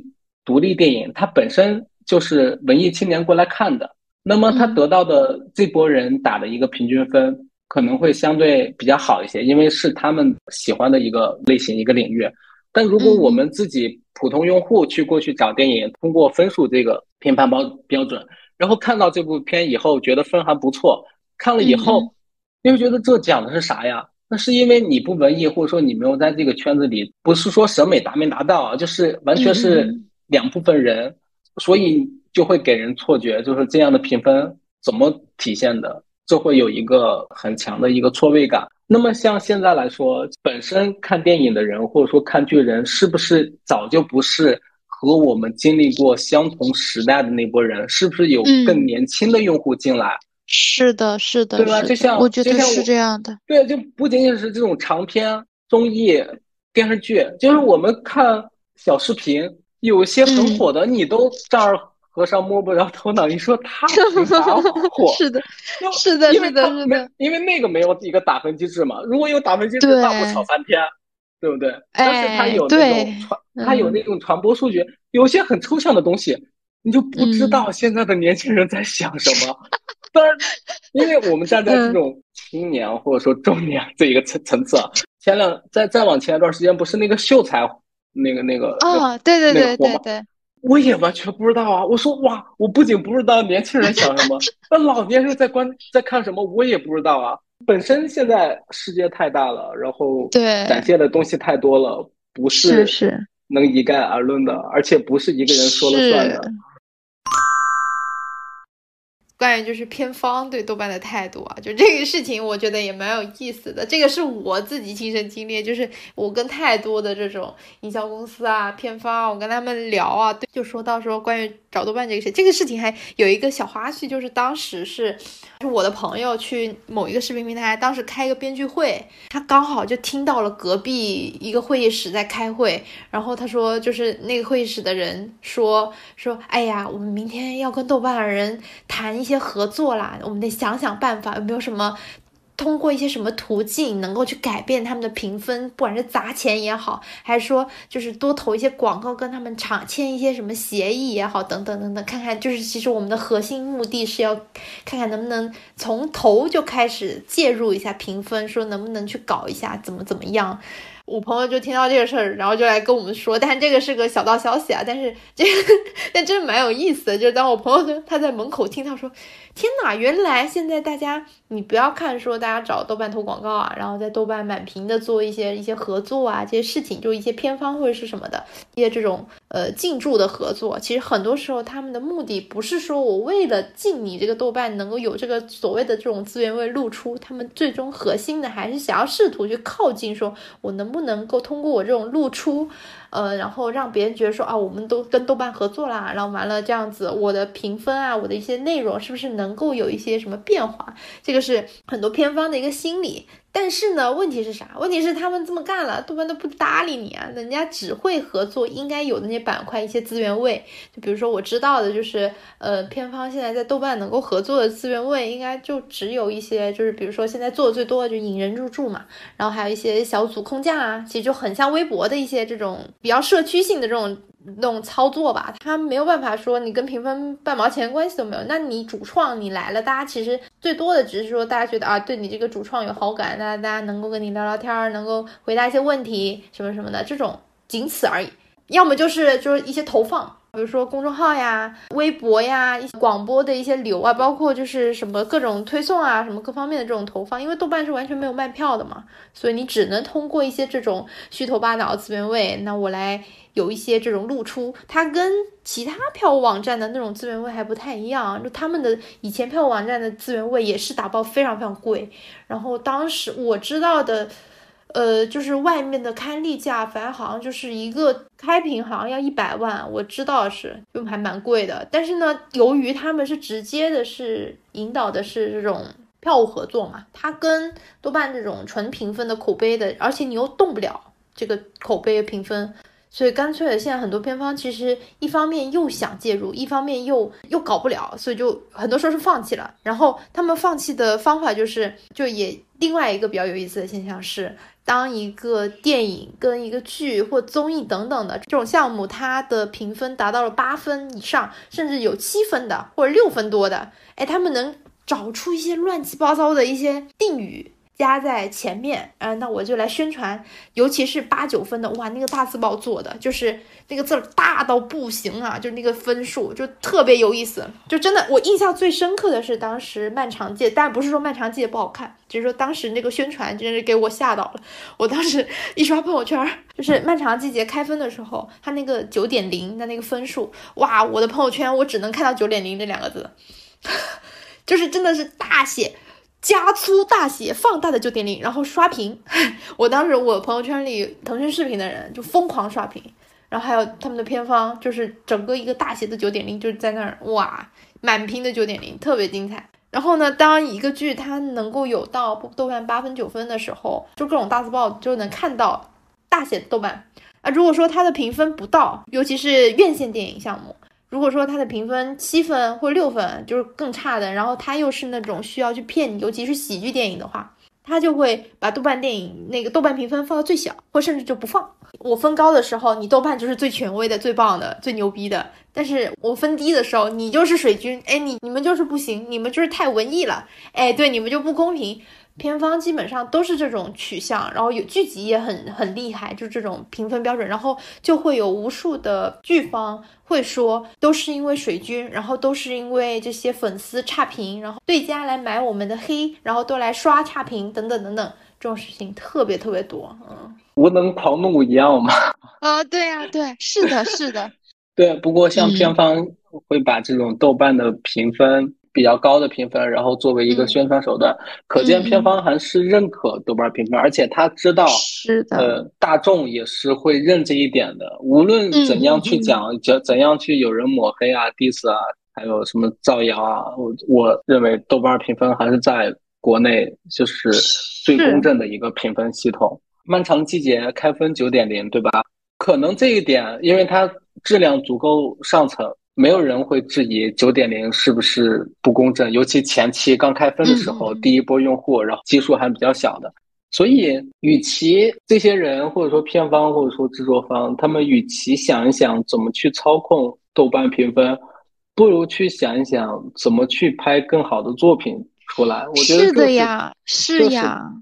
独立电影，它本身就是文艺青年过来看的。那么他得到的这波人打的一个平均分可能会相对比较好一些，因为是他们喜欢的一个类型、一个领域。但如果我们自己普通用户去过去找电影，通过分数这个评判标标准，然后看到这部片以后觉得分还不错，看了以后你会觉得这讲的是啥呀？那是因为你不文艺，或者说你没有在这个圈子里，不是说审美达没达到，就是完全是两部分人，所以。就会给人错觉，就是这样的评分怎么体现的，就会有一个很强的一个错位感。那么像现在来说，本身看电影的人或者说看剧人，是不是早就不是和我们经历过相同时代的那波人？是不是有更年轻的用户进来？是的，是的，对吧？就像我觉得是这样的。对，就不仅仅是这种长篇综艺电视剧，就是我们看小视频，有些很火的，你都这儿。和尚摸不着头脑，你说他 <laughs> 凭啥火？<laughs> 是的，是的，是的，是的，因为那个没有一个打分机制嘛。如果有打分机制，那不炒翻天，对不对？但是他有那种传，他有那种传播数据，有些很抽象的东西，你就不知道现在的年轻人在想什么。当然，因为我们站在这种青年或者说中年这一个层层次啊，前两再再往前一段时间，不是那个秀才，那个那个啊，对对对对对。我也完全不知道啊！我说哇，我不仅不知道年轻人想什么，<laughs> 那老年人在观在看什么，我也不知道啊。本身现在世界太大了，然后对展现的东西太多了，不是是能一概而论的，而且不是一个人说了算的。关于就是偏方对豆瓣的态度啊，就这个事情，我觉得也蛮有意思的。这个是我自己亲身经历，就是我跟太多的这种营销公司啊、偏方啊，我跟他们聊啊，对，就说到说关于。找豆瓣这个事，这个事情还有一个小花絮，就是当时是，是我的朋友去某一个视频平台，当时开一个编剧会，他刚好就听到了隔壁一个会议室在开会，然后他说，就是那个会议室的人说说，哎呀，我们明天要跟豆瓣的人谈一些合作啦，我们得想想办法，有没有什么。通过一些什么途径能够去改变他们的评分，不管是砸钱也好，还是说就是多投一些广告，跟他们厂签一些什么协议也好，等等等等，看看就是其实我们的核心目的是要看看能不能从头就开始介入一下评分，说能不能去搞一下怎么怎么样。我朋友就听到这个事儿，然后就来跟我们说，但这个是个小道消息啊，但是这但真的蛮有意思的，就是当我朋友他在门口听到说。天哪！原来现在大家，你不要看说大家找豆瓣投广告啊，然后在豆瓣满屏的做一些一些合作啊，这些事情就一些偏方或者是什么的一些这种呃进驻的合作，其实很多时候他们的目的不是说我为了进你这个豆瓣能够有这个所谓的这种资源位露出，他们最终核心的还是想要试图去靠近，说我能不能够通过我这种露出。呃，然后让别人觉得说啊，我们都跟豆瓣合作啦，然后完了这样子，我的评分啊，我的一些内容是不是能够有一些什么变化？这个是很多偏方的一个心理。但是呢，问题是啥？问题是他们这么干了，豆瓣都不搭理你啊！人家只会合作应该有的那些板块、一些资源位。就比如说我知道的，就是呃，偏方现在在豆瓣能够合作的资源位，应该就只有一些，就是比如说现在做的最多的就引人入驻嘛，然后还有一些小组空降啊，其实就很像微博的一些这种比较社区性的这种。那种操作吧，他没有办法说你跟评分半毛钱关系都没有。那你主创你来了，大家其实最多的只是说大家觉得啊，对你这个主创有好感，大家大家能够跟你聊聊天儿，能够回答一些问题什么什么的，这种仅此而已。要么就是就是一些投放，比如说公众号呀、微博呀、一些广播的一些流啊，包括就是什么各种推送啊，什么各方面的这种投放。因为豆瓣是完全没有卖票的嘛，所以你只能通过一些这种虚头巴脑的资源位，那我来。有一些这种露出，它跟其他票务网站的那种资源位还不太一样。就他们的以前票务网站的资源位也是打包非常非常贵。然后当时我知道的，呃，就是外面的刊例价，反正好像就是一个开屏好像要一百万，我知道是就还蛮贵的。但是呢，由于他们是直接的是引导的是这种票务合作嘛，它跟多半这种纯评分的口碑的，而且你又动不了。这个口碑评分。所以干脆，现在很多片方其实一方面又想介入，一方面又又搞不了，所以就很多时候是放弃了。然后他们放弃的方法就是，就也另外一个比较有意思的现象是，当一个电影跟一个剧或综艺等等的这种项目，它的评分达到了八分以上，甚至有七分的或者六分多的，哎，他们能找出一些乱七八糟的一些定语。加在前面，啊，那我就来宣传，尤其是八九分的，哇，那个大字报做的，就是那个字儿大到不行啊，就那个分数就特别有意思，就真的，我印象最深刻的是当时《漫长季》，但不是说《漫长季》不好看，只是说当时那个宣传真是给我吓到了。我当时一刷朋友圈，就是《漫长季节》开分的时候，他那个九点零的那个分数，哇，我的朋友圈我只能看到九点零这两个字，<laughs> 就是真的是大写。加粗大写放大的九点零，然后刷屏。<laughs> 我当时我朋友圈里腾讯视频的人就疯狂刷屏，然后还有他们的偏方，就是整个一个大写的九点零，就是在那儿哇，满屏的九点零，特别精彩。然后呢，当一个剧它能够有到豆瓣八分九分的时候，就各种大字报就能看到大写的豆瓣啊。如果说它的评分不到，尤其是院线电影项目。如果说它的评分七分或六分，就是更差的，然后它又是那种需要去骗你，尤其是喜剧电影的话，它就会把豆瓣电影那个豆瓣评分放到最小，或甚至就不放。我分高的时候，你豆瓣就是最权威的、最棒的、最牛逼的；但是我分低的时候，你就是水军，哎，你你们就是不行，你们就是太文艺了，哎，对，你们就不公平。偏方基本上都是这种取向，然后有剧集也很很厉害，就这种评分标准，然后就会有无数的剧方会说，都是因为水军，然后都是因为这些粉丝差评，然后对家来买我们的黑，然后都来刷差评等等等等，这种事情特别特别多，嗯，无能狂怒一样嘛。<laughs> 啊，对呀，对，是的，是的，<laughs> 对。不过像偏方会把这种豆瓣的评分。比较高的评分，然后作为一个宣传手段，可见片方还是认可豆瓣评分，而且他知道，是的，呃，大众也是会认这一点的。无论怎样去讲，怎怎样去有人抹黑啊、diss 啊，还有什么造谣啊，我我认为豆瓣评分还是在国内就是最公正的一个评分系统。漫长季节开分九点零，对吧？可能这一点，因为它质量足够上乘。没有人会质疑九点零是不是不公正，尤其前期刚开分的时候，第一波用户，然后基数还比较小的，所以与其这些人或者说片方或者说制作方，他们与其想一想怎么去操控豆瓣评分，不如去想一想怎么去拍更好的作品出来。我觉得是的呀，是呀。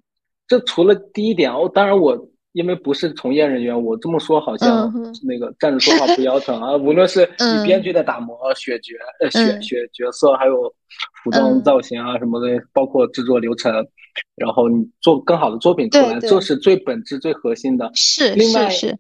这除了第一点哦，当然我。因为不是从业人员，我这么说好像那个站着说话不腰疼啊。无论是 <laughs> 你编剧的打磨、选角、呃选选角色，还有服装造型啊什么的，包括制作流程，然后你做更好的作品出来，这是最本质、最核心的。是另外是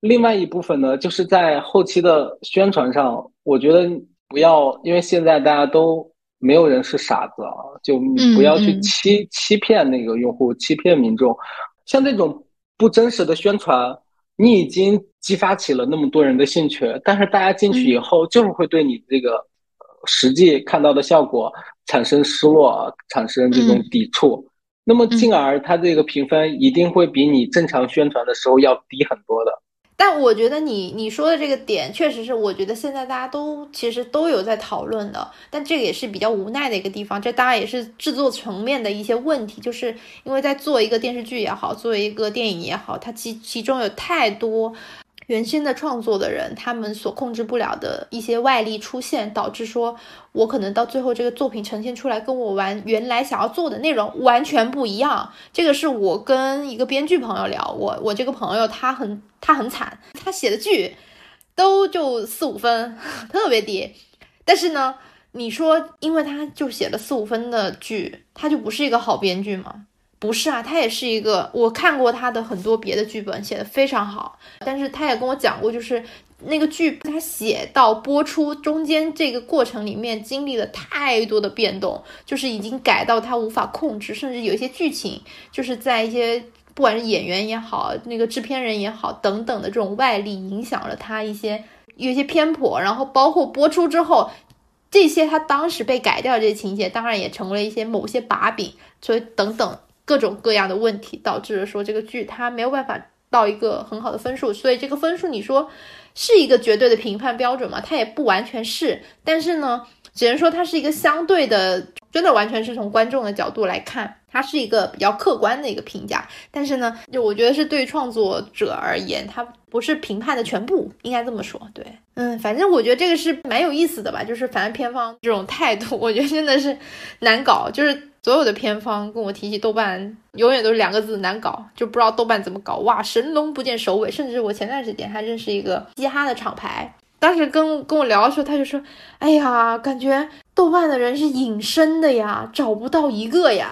另外一部分呢，就是在后期的宣传上，我觉得不要，因为现在大家都没有人是傻子啊，就不要去欺欺骗那个用户，欺骗民众，像这种。不真实的宣传，你已经激发起了那么多人的兴趣，但是大家进去以后就是会对你这个实际看到的效果产生失落，产生这种抵触，那么进而它这个评分一定会比你正常宣传的时候要低很多的。但我觉得你你说的这个点确实是，我觉得现在大家都其实都有在讨论的，但这个也是比较无奈的一个地方。这当然也是制作层面的一些问题，就是因为在做一个电视剧也好，做一个电影也好，它其其中有太多。原先的创作的人，他们所控制不了的一些外力出现，导致说我可能到最后这个作品呈现出来，跟我完原来想要做的内容完全不一样。这个是我跟一个编剧朋友聊，我我这个朋友他很他很惨，他写的剧都就四五分，<laughs> 特别低。但是呢，你说因为他就写了四五分的剧，他就不是一个好编剧吗？不是啊，他也是一个，我看过他的很多别的剧本，写的非常好。但是他也跟我讲过，就是那个剧他写到播出中间这个过程里面，经历了太多的变动，就是已经改到他无法控制，甚至有一些剧情就是在一些不管是演员也好，那个制片人也好等等的这种外力影响了他一些有一些偏颇，然后包括播出之后，这些他当时被改掉这些情节，当然也成为了一些某些把柄，所以等等。各种各样的问题导致说这个剧它没有办法到一个很好的分数。所以这个分数你说是一个绝对的评判标准吗？它也不完全是，但是呢，只能说它是一个相对的，真的完全是从观众的角度来看。它是一个比较客观的一个评价，但是呢，就我觉得是对创作者而言，它不是评判的全部，应该这么说。对，嗯，反正我觉得这个是蛮有意思的吧，就是反正片方这种态度，我觉得真的是难搞。就是所有的偏方跟我提起豆瓣，永远都是两个字难搞，就不知道豆瓣怎么搞。哇，神龙不见首尾，甚至我前段时间还认识一个嘻哈的厂牌。当时跟跟我聊的时候，他就说：“哎呀，感觉豆瓣的人是隐身的呀，找不到一个呀，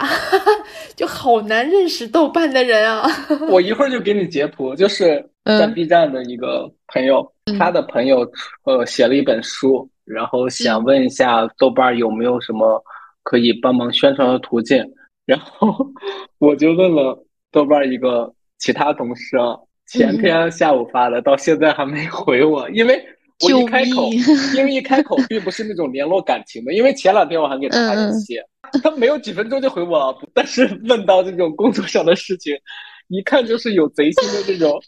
<laughs> 就好难认识豆瓣的人啊。<laughs> ”我一会儿就给你截图，就是在 B 站的一个朋友，他的朋友呃写了一本书，然后想问一下豆瓣有没有什么可以帮忙宣传的途径，然后 <laughs> 我就问了豆瓣一个其他同事啊，前天下午发的，到现在还没回我，因为。我一开口，因为一开口并不是那种联络感情的，因为前两天我还给他发信息，他没有几分钟就回我，但是问到这种工作上的事情，一看就是有贼心的这种。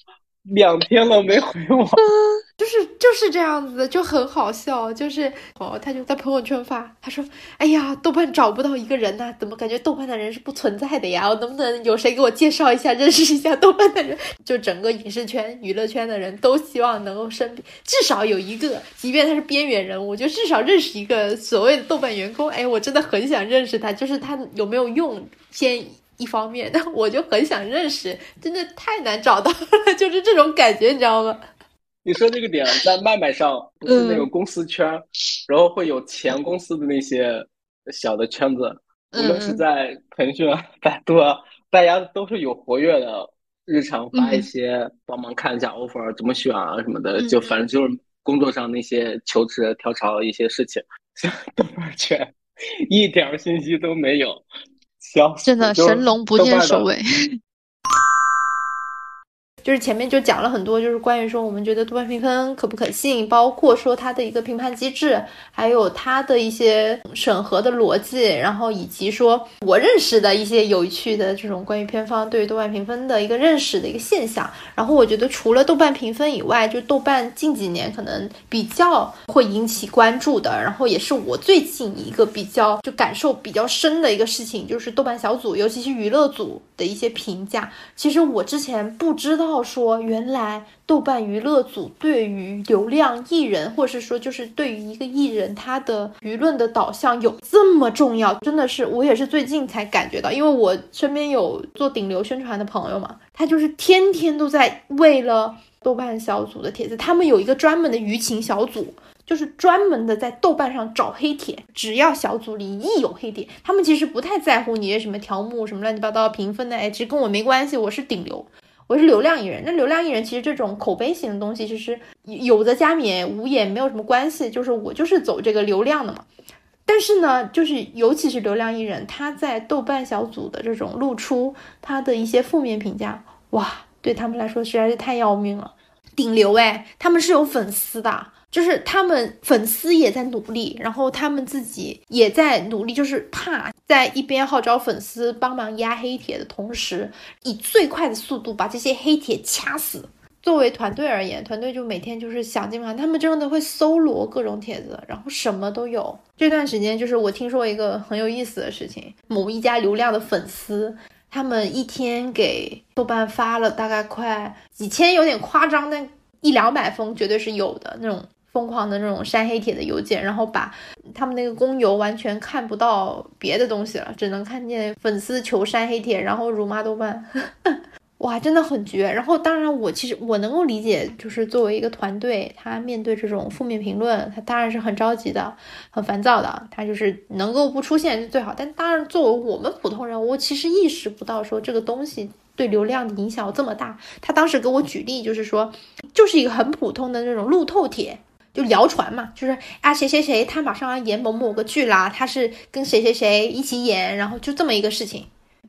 两天了没回我，<laughs> 就是就是这样子，就很好笑。就是哦，他就在朋友圈发，他说：“哎呀，豆瓣找不到一个人呐，怎么感觉豆瓣的人是不存在的呀？我能不能有谁给我介绍一下，认识一下豆瓣的人？<laughs> 就整个影视圈、娱乐圈的人都希望能够身边至少有一个，即便他是边缘人物，就至少认识一个所谓的豆瓣员工。哎，我真的很想认识他，就是他有没有用先。”一方面，但我就很想认识，真的太难找到了，<laughs> 就是这种感觉，你知道吗？你说这个点在麦麦上不是那个公司圈，然后会有前公司的那些小的圈子，无论是在腾讯啊、百度啊，大家都是有活跃的，日常发一些帮忙看一下 offer 怎么选啊什么的，就反正就是工作上那些求职、跳槽一些事情，像 <laughs> 豆瓣圈一点信息都没有。真的神龙不见首尾。就是前面就讲了很多，就是关于说我们觉得豆瓣评分可不可信，包括说它的一个评判机制，还有它的一些审核的逻辑，然后以及说我认识的一些有趣的这种关于片方对于豆瓣评分的一个认识的一个现象。然后我觉得除了豆瓣评分以外，就豆瓣近几年可能比较会引起关注的，然后也是我最近一个比较就感受比较深的一个事情，就是豆瓣小组，尤其是娱乐组的一些评价。其实我之前不知道。要说原来豆瓣娱乐组对于流量艺人，或者是说就是对于一个艺人他的舆论的导向有这么重要，真的是我也是最近才感觉到，因为我身边有做顶流宣传的朋友嘛，他就是天天都在为了豆瓣小组的帖子，他们有一个专门的舆情小组，就是专门的在豆瓣上找黑帖，只要小组里一有黑帖，他们其实不太在乎你的什么条目什么乱七八糟评分的，哎，其实跟我没关系，我是顶流。我是流量艺人，那流量艺人其实这种口碑型的东西，其实有的加冕无也没有什么关系，就是我就是走这个流量的嘛。但是呢，就是尤其是流量艺人，他在豆瓣小组的这种露出他的一些负面评价，哇，对他们来说实在是太要命了。顶流哎，他们是有粉丝的。就是他们粉丝也在努力，然后他们自己也在努力，就是怕在一边号召粉丝帮忙压黑帖的同时，以最快的速度把这些黑帖掐死。作为团队而言，团队就每天就是想尽办法，他们真的会搜罗各种帖子，然后什么都有。这段时间就是我听说一个很有意思的事情，某一家流量的粉丝，他们一天给豆瓣发了大概快几千，有点夸张，但一两百封绝对是有的那种。疯狂的那种删黑帖的邮件，然后把他们那个公邮完全看不到别的东西了，只能看见粉丝求删黑帖，然后辱骂豆瓣，<laughs> 哇，真的很绝。然后当然我其实我能够理解，就是作为一个团队，他面对这种负面评论，他当然是很着急的，很烦躁的，他就是能够不出现是最好。但当然作为我们普通人，我其实意识不到说这个东西。对流量的影响这么大，他当时给我举例，就是说，就是一个很普通的那种路透帖。就谣传嘛，就是啊谁谁谁他马上要演某某个剧啦，他是跟谁谁谁一起演，然后就这么一个事情，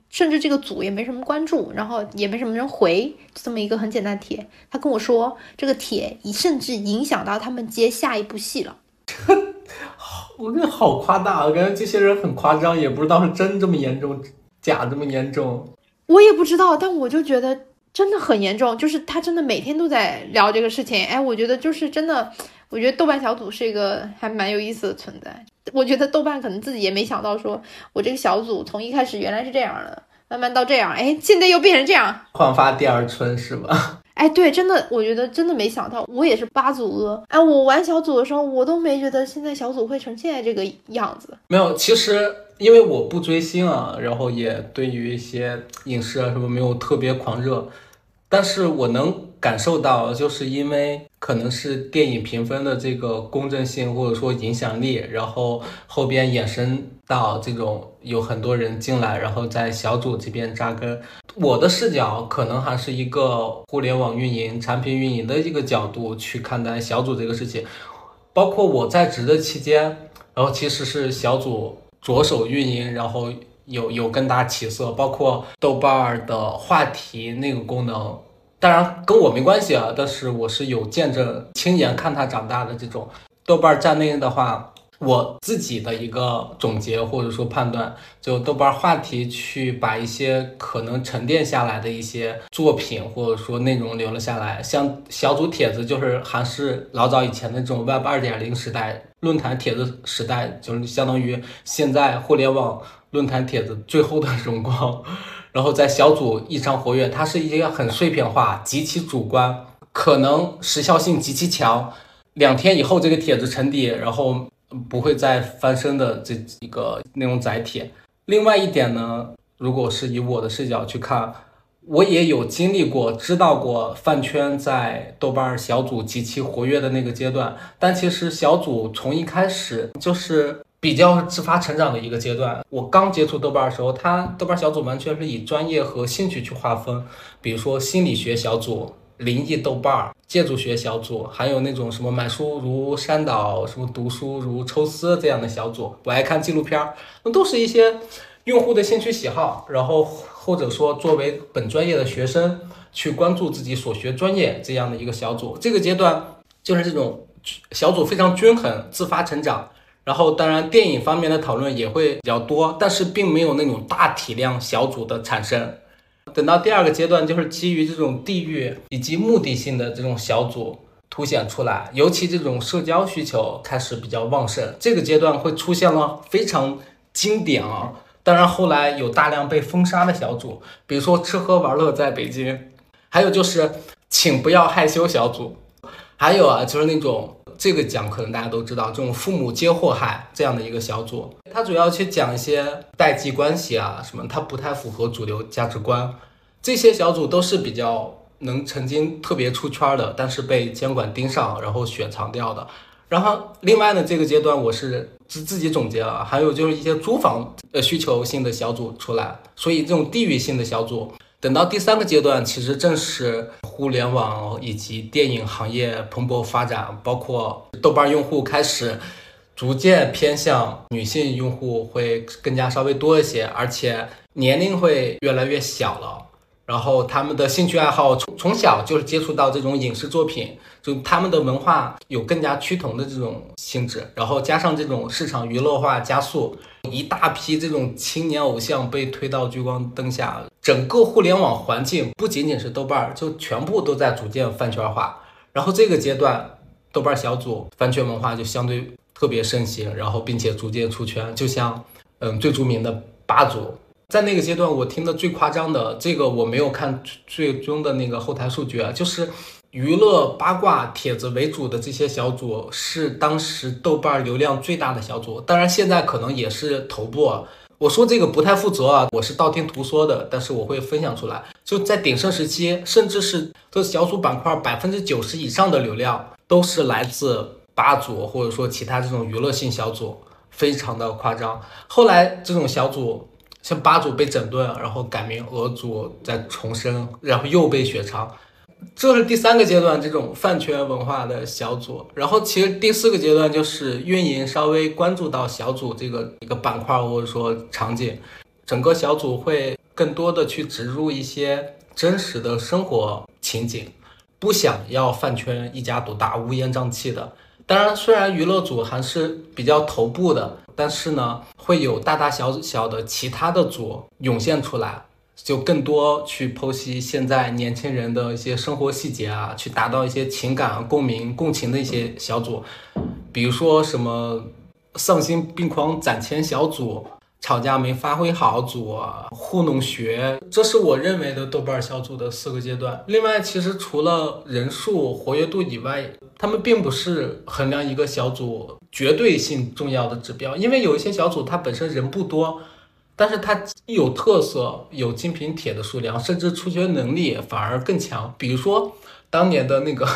甚至这个组也没什么关注，然后也没什么人回，就这么一个很简单的帖。他跟我说这个帖甚至影响到他们接下一部戏了。<laughs> 我觉得好夸大，我感觉这些人很夸张，也不知道是真这么严重，假这么严重。我也不知道，但我就觉得真的很严重，就是他真的每天都在聊这个事情。哎，我觉得就是真的，我觉得豆瓣小组是一个还蛮有意思的存在。我觉得豆瓣可能自己也没想到，说我这个小组从一开始原来是这样的，慢慢到这样，哎，现在又变成这样，焕发第二春是吧？<laughs> 哎，对，真的，我觉得真的没想到，我也是八组鹅。哎，我玩小组的时候，我都没觉得现在小组会成现在这个样子。没有，其实因为我不追星啊，然后也对于一些影视啊什么没有特别狂热，但是我能感受到，就是因为可能是电影评分的这个公正性或者说影响力，然后后边衍生到这种有很多人进来，然后在小组这边扎根。我的视角可能还是一个互联网运营、产品运营的一个角度去看待小组这个事情，包括我在职的期间，然后其实是小组着手运营，然后有有更大起色，包括豆瓣儿的话题那个功能，当然跟我没关系啊，但是我是有见证、亲眼看他长大的这种豆瓣站内的话。我自己的一个总结或者说判断，就豆瓣话题去把一些可能沉淀下来的一些作品或者说内容留了下来。像小组帖子，就是还是老早以前的那种 Web 二点零时代论坛帖子时代，就是相当于现在互联网论坛帖子最后的荣光。然后在小组异常活跃，它是一些很碎片化、极其主观，可能时效性极其强。两天以后这个帖子沉底，然后。不会再翻身的这一个内容载体。另外一点呢，如果是以我的视角去看，我也有经历过、知道过饭圈在豆瓣小组极其活跃的那个阶段。但其实小组从一开始就是比较自发成长的一个阶段。我刚接触豆瓣的时候，它豆瓣小组完全是以专业和兴趣去划分，比如说心理学小组。灵异豆瓣儿、建筑学小组，还有那种什么买书如山倒、什么读书如抽丝这样的小组，我爱看纪录片儿，那都是一些用户的兴趣喜好，然后或者说作为本专业的学生去关注自己所学专业这样的一个小组。这个阶段就是这种小组非常均衡、自发成长，然后当然电影方面的讨论也会比较多，但是并没有那种大体量小组的产生。等到第二个阶段，就是基于这种地域以及目的性的这种小组凸显出来，尤其这种社交需求开始比较旺盛。这个阶段会出现了非常经典啊，当然后来有大量被封杀的小组，比如说吃喝玩乐在北京，还有就是请不要害羞小组，还有啊就是那种。这个讲可能大家都知道，这种父母皆祸害这样的一个小组，它主要去讲一些代际关系啊什么，它不太符合主流价值观。这些小组都是比较能曾经特别出圈的，但是被监管盯上，然后雪藏掉的。然后另外呢，这个阶段我是自自己总结了，还有就是一些租房呃需求性的小组出来，所以这种地域性的小组。等到第三个阶段，其实正是互联网以及电影行业蓬勃发展，包括豆瓣用户开始逐渐偏向女性用户会更加稍微多一些，而且年龄会越来越小了。然后他们的兴趣爱好从从小就是接触到这种影视作品，就他们的文化有更加趋同的这种性质。然后加上这种市场娱乐化加速，一大批这种青年偶像被推到聚光灯下。整个互联网环境不仅仅是豆瓣儿，就全部都在逐渐饭圈化。然后这个阶段，豆瓣小组饭圈文化就相对特别盛行，然后并且逐渐出圈。就像，嗯，最著名的八组，在那个阶段我听的最夸张的，这个我没有看最终的那个后台数据啊，就是娱乐八卦帖子为主的这些小组是当时豆瓣流量最大的小组，当然现在可能也是头部。我说这个不太负责啊，我是道听途说的，但是我会分享出来。就在鼎盛时期，甚至是这小组板块百分之九十以上的流量都是来自八组或者说其他这种娱乐性小组，非常的夸张。后来这种小组像八组被整顿，然后改名俄组再重生，然后又被雪藏。这是第三个阶段，这种饭圈文化的小组。然后其实第四个阶段就是运营稍微关注到小组这个一个板块或者说场景，整个小组会更多的去植入一些真实的生活情景，不想要饭圈一家独大、乌烟瘴气的。当然，虽然娱乐组还是比较头部的，但是呢，会有大大小小的其他的组涌现出来。就更多去剖析现在年轻人的一些生活细节啊，去达到一些情感共鸣、共情的一些小组，比如说什么丧心病狂攒钱小组。吵架没发挥好组，糊弄学，这是我认为的豆瓣小组的四个阶段。另外，其实除了人数、活跃度以外，他们并不是衡量一个小组绝对性重要的指标。因为有一些小组它本身人不多，但是它有特色、有精品帖的数量，甚至出圈能力反而更强。比如说当年的那个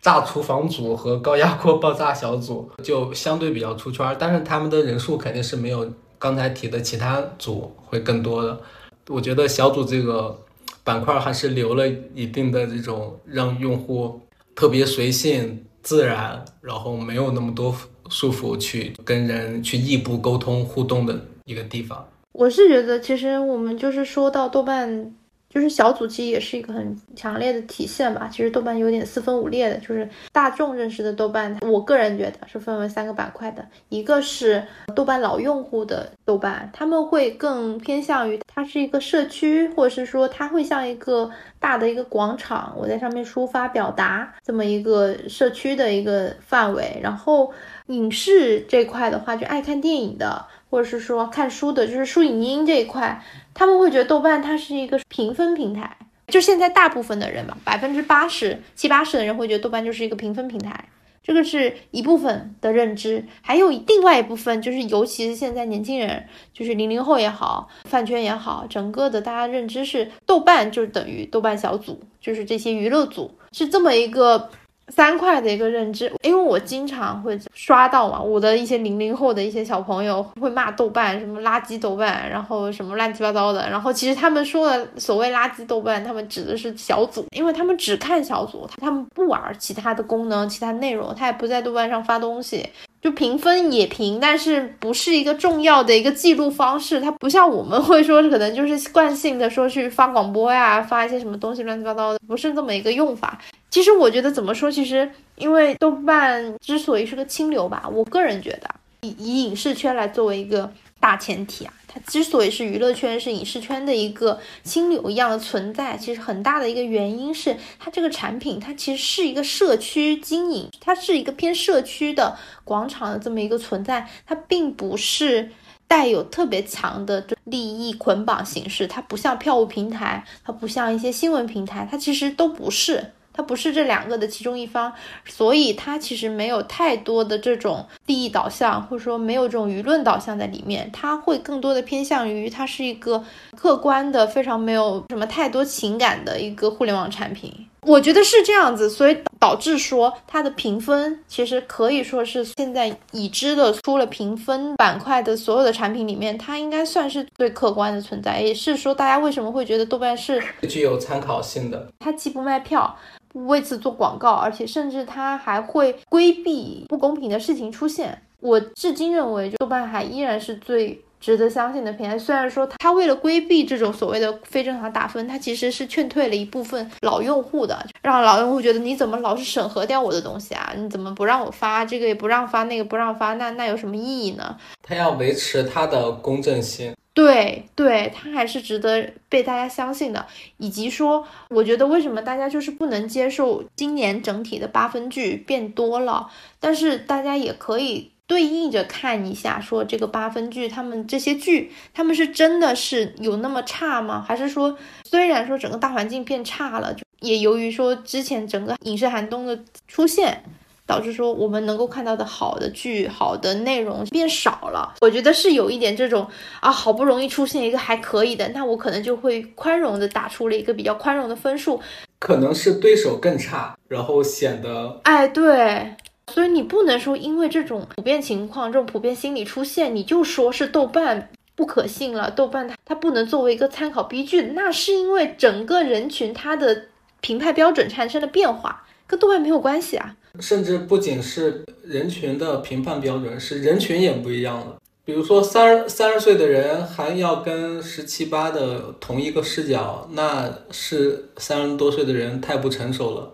炸厨房组和高压锅爆炸小组，就相对比较出圈，但是他们的人数肯定是没有。刚才提的其他组会更多的，我觉得小组这个板块还是留了一定的这种让用户特别随性自然，然后没有那么多束缚去跟人去异步沟通互动的一个地方。我是觉得，其实我们就是说到豆瓣。就是小组其实也是一个很强烈的体现吧。其实豆瓣有点四分五裂的，就是大众认识的豆瓣，我个人觉得是分为三个板块的。一个是豆瓣老用户的豆瓣，他们会更偏向于它是一个社区，或者是说它会像一个大的一个广场，我在上面抒发表达这么一个社区的一个范围。然后影视这块的话，就爱看电影的，或者是说看书的，就是书影音这一块。他们会觉得豆瓣它是一个评分平台，就现在大部分的人吧，百分之八十七八十的人会觉得豆瓣就是一个评分平台，这个是一部分的认知，还有另外一部分就是，尤其是现在年轻人，就是零零后也好，饭圈也好，整个的大家认知是豆瓣就等于豆瓣小组，就是这些娱乐组是这么一个。三块的一个认知，因为我经常会刷到嘛，我的一些零零后的一些小朋友会骂豆瓣什么垃圾豆瓣，然后什么乱七八糟的，然后其实他们说的所谓垃圾豆瓣，他们指的是小组，因为他们只看小组，他们不玩其他的功能、其他内容，他也不在豆瓣上发东西。就评分也评，但是不是一个重要的一个记录方式。它不像我们 <laughs> 会说，可能就是惯性的说去发广播呀，发一些什么东西乱七八糟的，不是这么一个用法。其实我觉得怎么说，其实因为豆瓣之所以是个清流吧，我个人觉得以以影视圈来作为一个大前提啊。它之所以是娱乐圈、是影视圈的一个清流一样的存在，其实很大的一个原因是它这个产品，它其实是一个社区经营，它是一个偏社区的广场的这么一个存在，它并不是带有特别强的利益捆绑形式，它不像票务平台，它不像一些新闻平台，它其实都不是。它不是这两个的其中一方，所以它其实没有太多的这种利益导向，或者说没有这种舆论导向在里面。它会更多的偏向于它是一个客观的、非常没有什么太多情感的一个互联网产品。我觉得是这样子，所以导致说它的评分其实可以说是现在已知的出了评分板块的所有的产品里面，它应该算是最客观的存在。也是说大家为什么会觉得豆瓣是具有参考性的？它既不卖票。不为此做广告，而且甚至它还会规避不公平的事情出现。我至今认为，豆瓣还依然是最值得相信的平台。虽然说他为了规避这种所谓的非正常打分，他其实是劝退了一部分老用户的，让老用户觉得你怎么老是审核掉我的东西啊？你怎么不让我发这个也不让发那个不让发？那那有什么意义呢？他要维持他的公正性。对对，他还是值得被大家相信的，以及说，我觉得为什么大家就是不能接受今年整体的八分剧变多了，但是大家也可以对应着看一下，说这个八分剧，他们这些剧，他们是真的是有那么差吗？还是说，虽然说整个大环境变差了，也由于说之前整个影视寒冬的出现。导致说我们能够看到的好的剧、好的内容变少了，我觉得是有一点这种啊，好不容易出现一个还可以的，那我可能就会宽容的打出了一个比较宽容的分数。可能是对手更差，然后显得哎对，所以你不能说因为这种普遍情况、这种普遍心理出现，你就说是豆瓣不可信了，豆瓣它它不能作为一个参考依据，那是因为整个人群它的评判标准产生了变化，跟豆瓣没有关系啊。甚至不仅是人群的评判标准，是人群也不一样了。比如说，三三十岁的人还要跟十七八的同一个视角，那是三十多岁的人太不成熟了。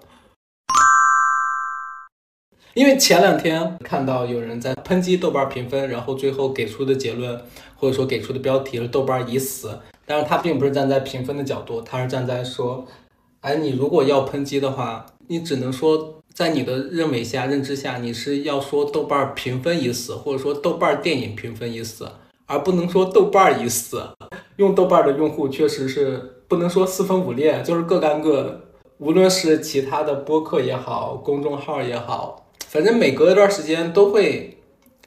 因为前两天看到有人在抨击豆瓣评分，然后最后给出的结论或者说给出的标题是“豆瓣已死”，但是他并不是站在评分的角度，他是站在说，哎，你如果要抨击的话，你只能说在你的认为下、认知下，你是要说豆瓣评分已死，或者说豆瓣电影评分已死，而不能说豆瓣已死。<laughs> 用豆瓣的用户确实是不能说四分五裂，就是各干各的。无论是其他的播客也好，公众号也好，反正每隔一段时间都会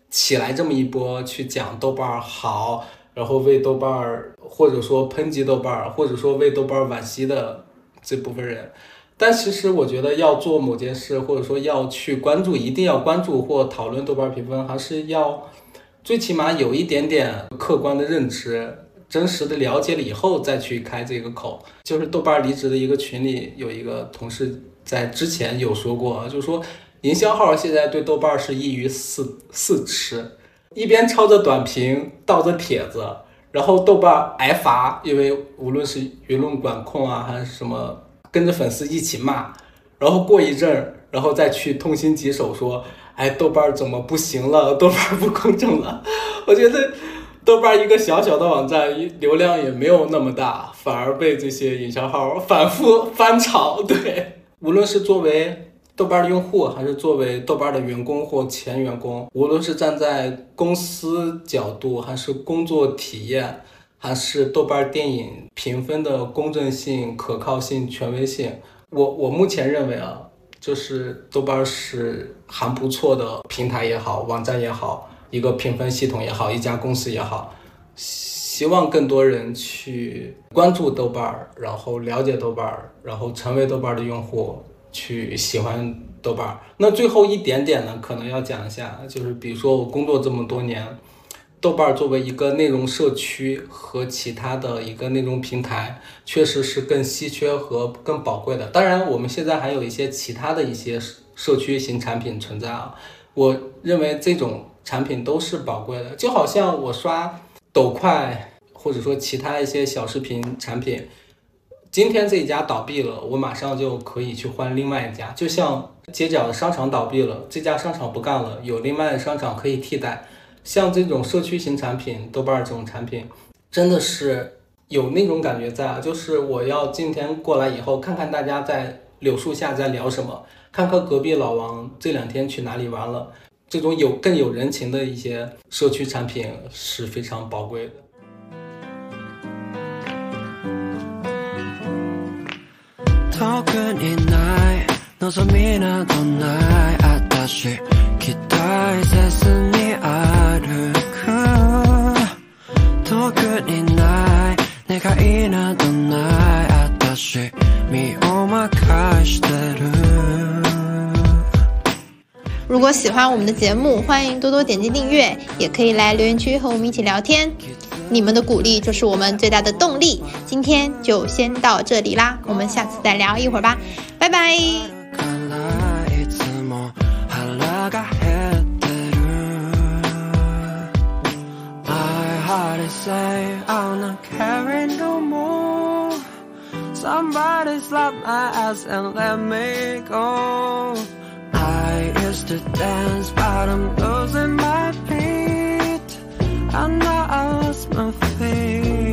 起来这么一波去讲豆瓣儿好。然后为豆瓣儿，或者说抨击豆瓣儿，或者说为豆瓣儿惋惜的这部分人，但其实我觉得要做某件事，或者说要去关注，一定要关注或讨论豆瓣评分，还是要最起码有一点点客观的认知，真实的了解了以后再去开这个口。就是豆瓣离职的一个群里有一个同事在之前有说过，就是说营销号现在对豆瓣是一鱼四四吃。一边抄着短评，盗着帖子，然后豆瓣挨罚，因为无论是舆论管控啊，还是什么，跟着粉丝一起骂，然后过一阵儿，然后再去痛心疾首说，哎，豆瓣怎么不行了？豆瓣不公正了？<laughs> 我觉得豆瓣一个小小的网站，流量也没有那么大，反而被这些营销号反复翻炒。对，无论是作为。豆瓣的用户，还是作为豆瓣的员工或前员工，无论是站在公司角度，还是工作体验，还是豆瓣电影评分的公正性、可靠性、权威性，我我目前认为啊，就是豆瓣是还不错的平台也好，网站也好，一个评分系统也好，一家公司也好，希望更多人去关注豆瓣儿，然后了解豆瓣儿，然后成为豆瓣的用户。去喜欢豆瓣儿，那最后一点点呢，可能要讲一下，就是比如说我工作这么多年，豆瓣儿作为一个内容社区和其他的一个内容平台，确实是更稀缺和更宝贵的。当然，我们现在还有一些其他的一些社区型产品存在啊，我认为这种产品都是宝贵的，就好像我刷抖快或者说其他一些小视频产品。今天这一家倒闭了，我马上就可以去换另外一家。就像街角的商场倒闭了，这家商场不干了，有另外的商场可以替代。像这种社区型产品，豆瓣这种产品，真的是有那种感觉在啊。就是我要今天过来以后，看看大家在柳树下在聊什么，看看隔壁老王这两天去哪里玩了。这种有更有人情的一些社区产品是非常宝贵的。如果喜欢我们的节目，欢迎多多点击订阅，也可以来留言区和我们一起聊天。你们的鼓励就是我们最大的动力。今天就先到这里啦，我们下次再聊一会儿吧，拜拜。I know I lost A thing.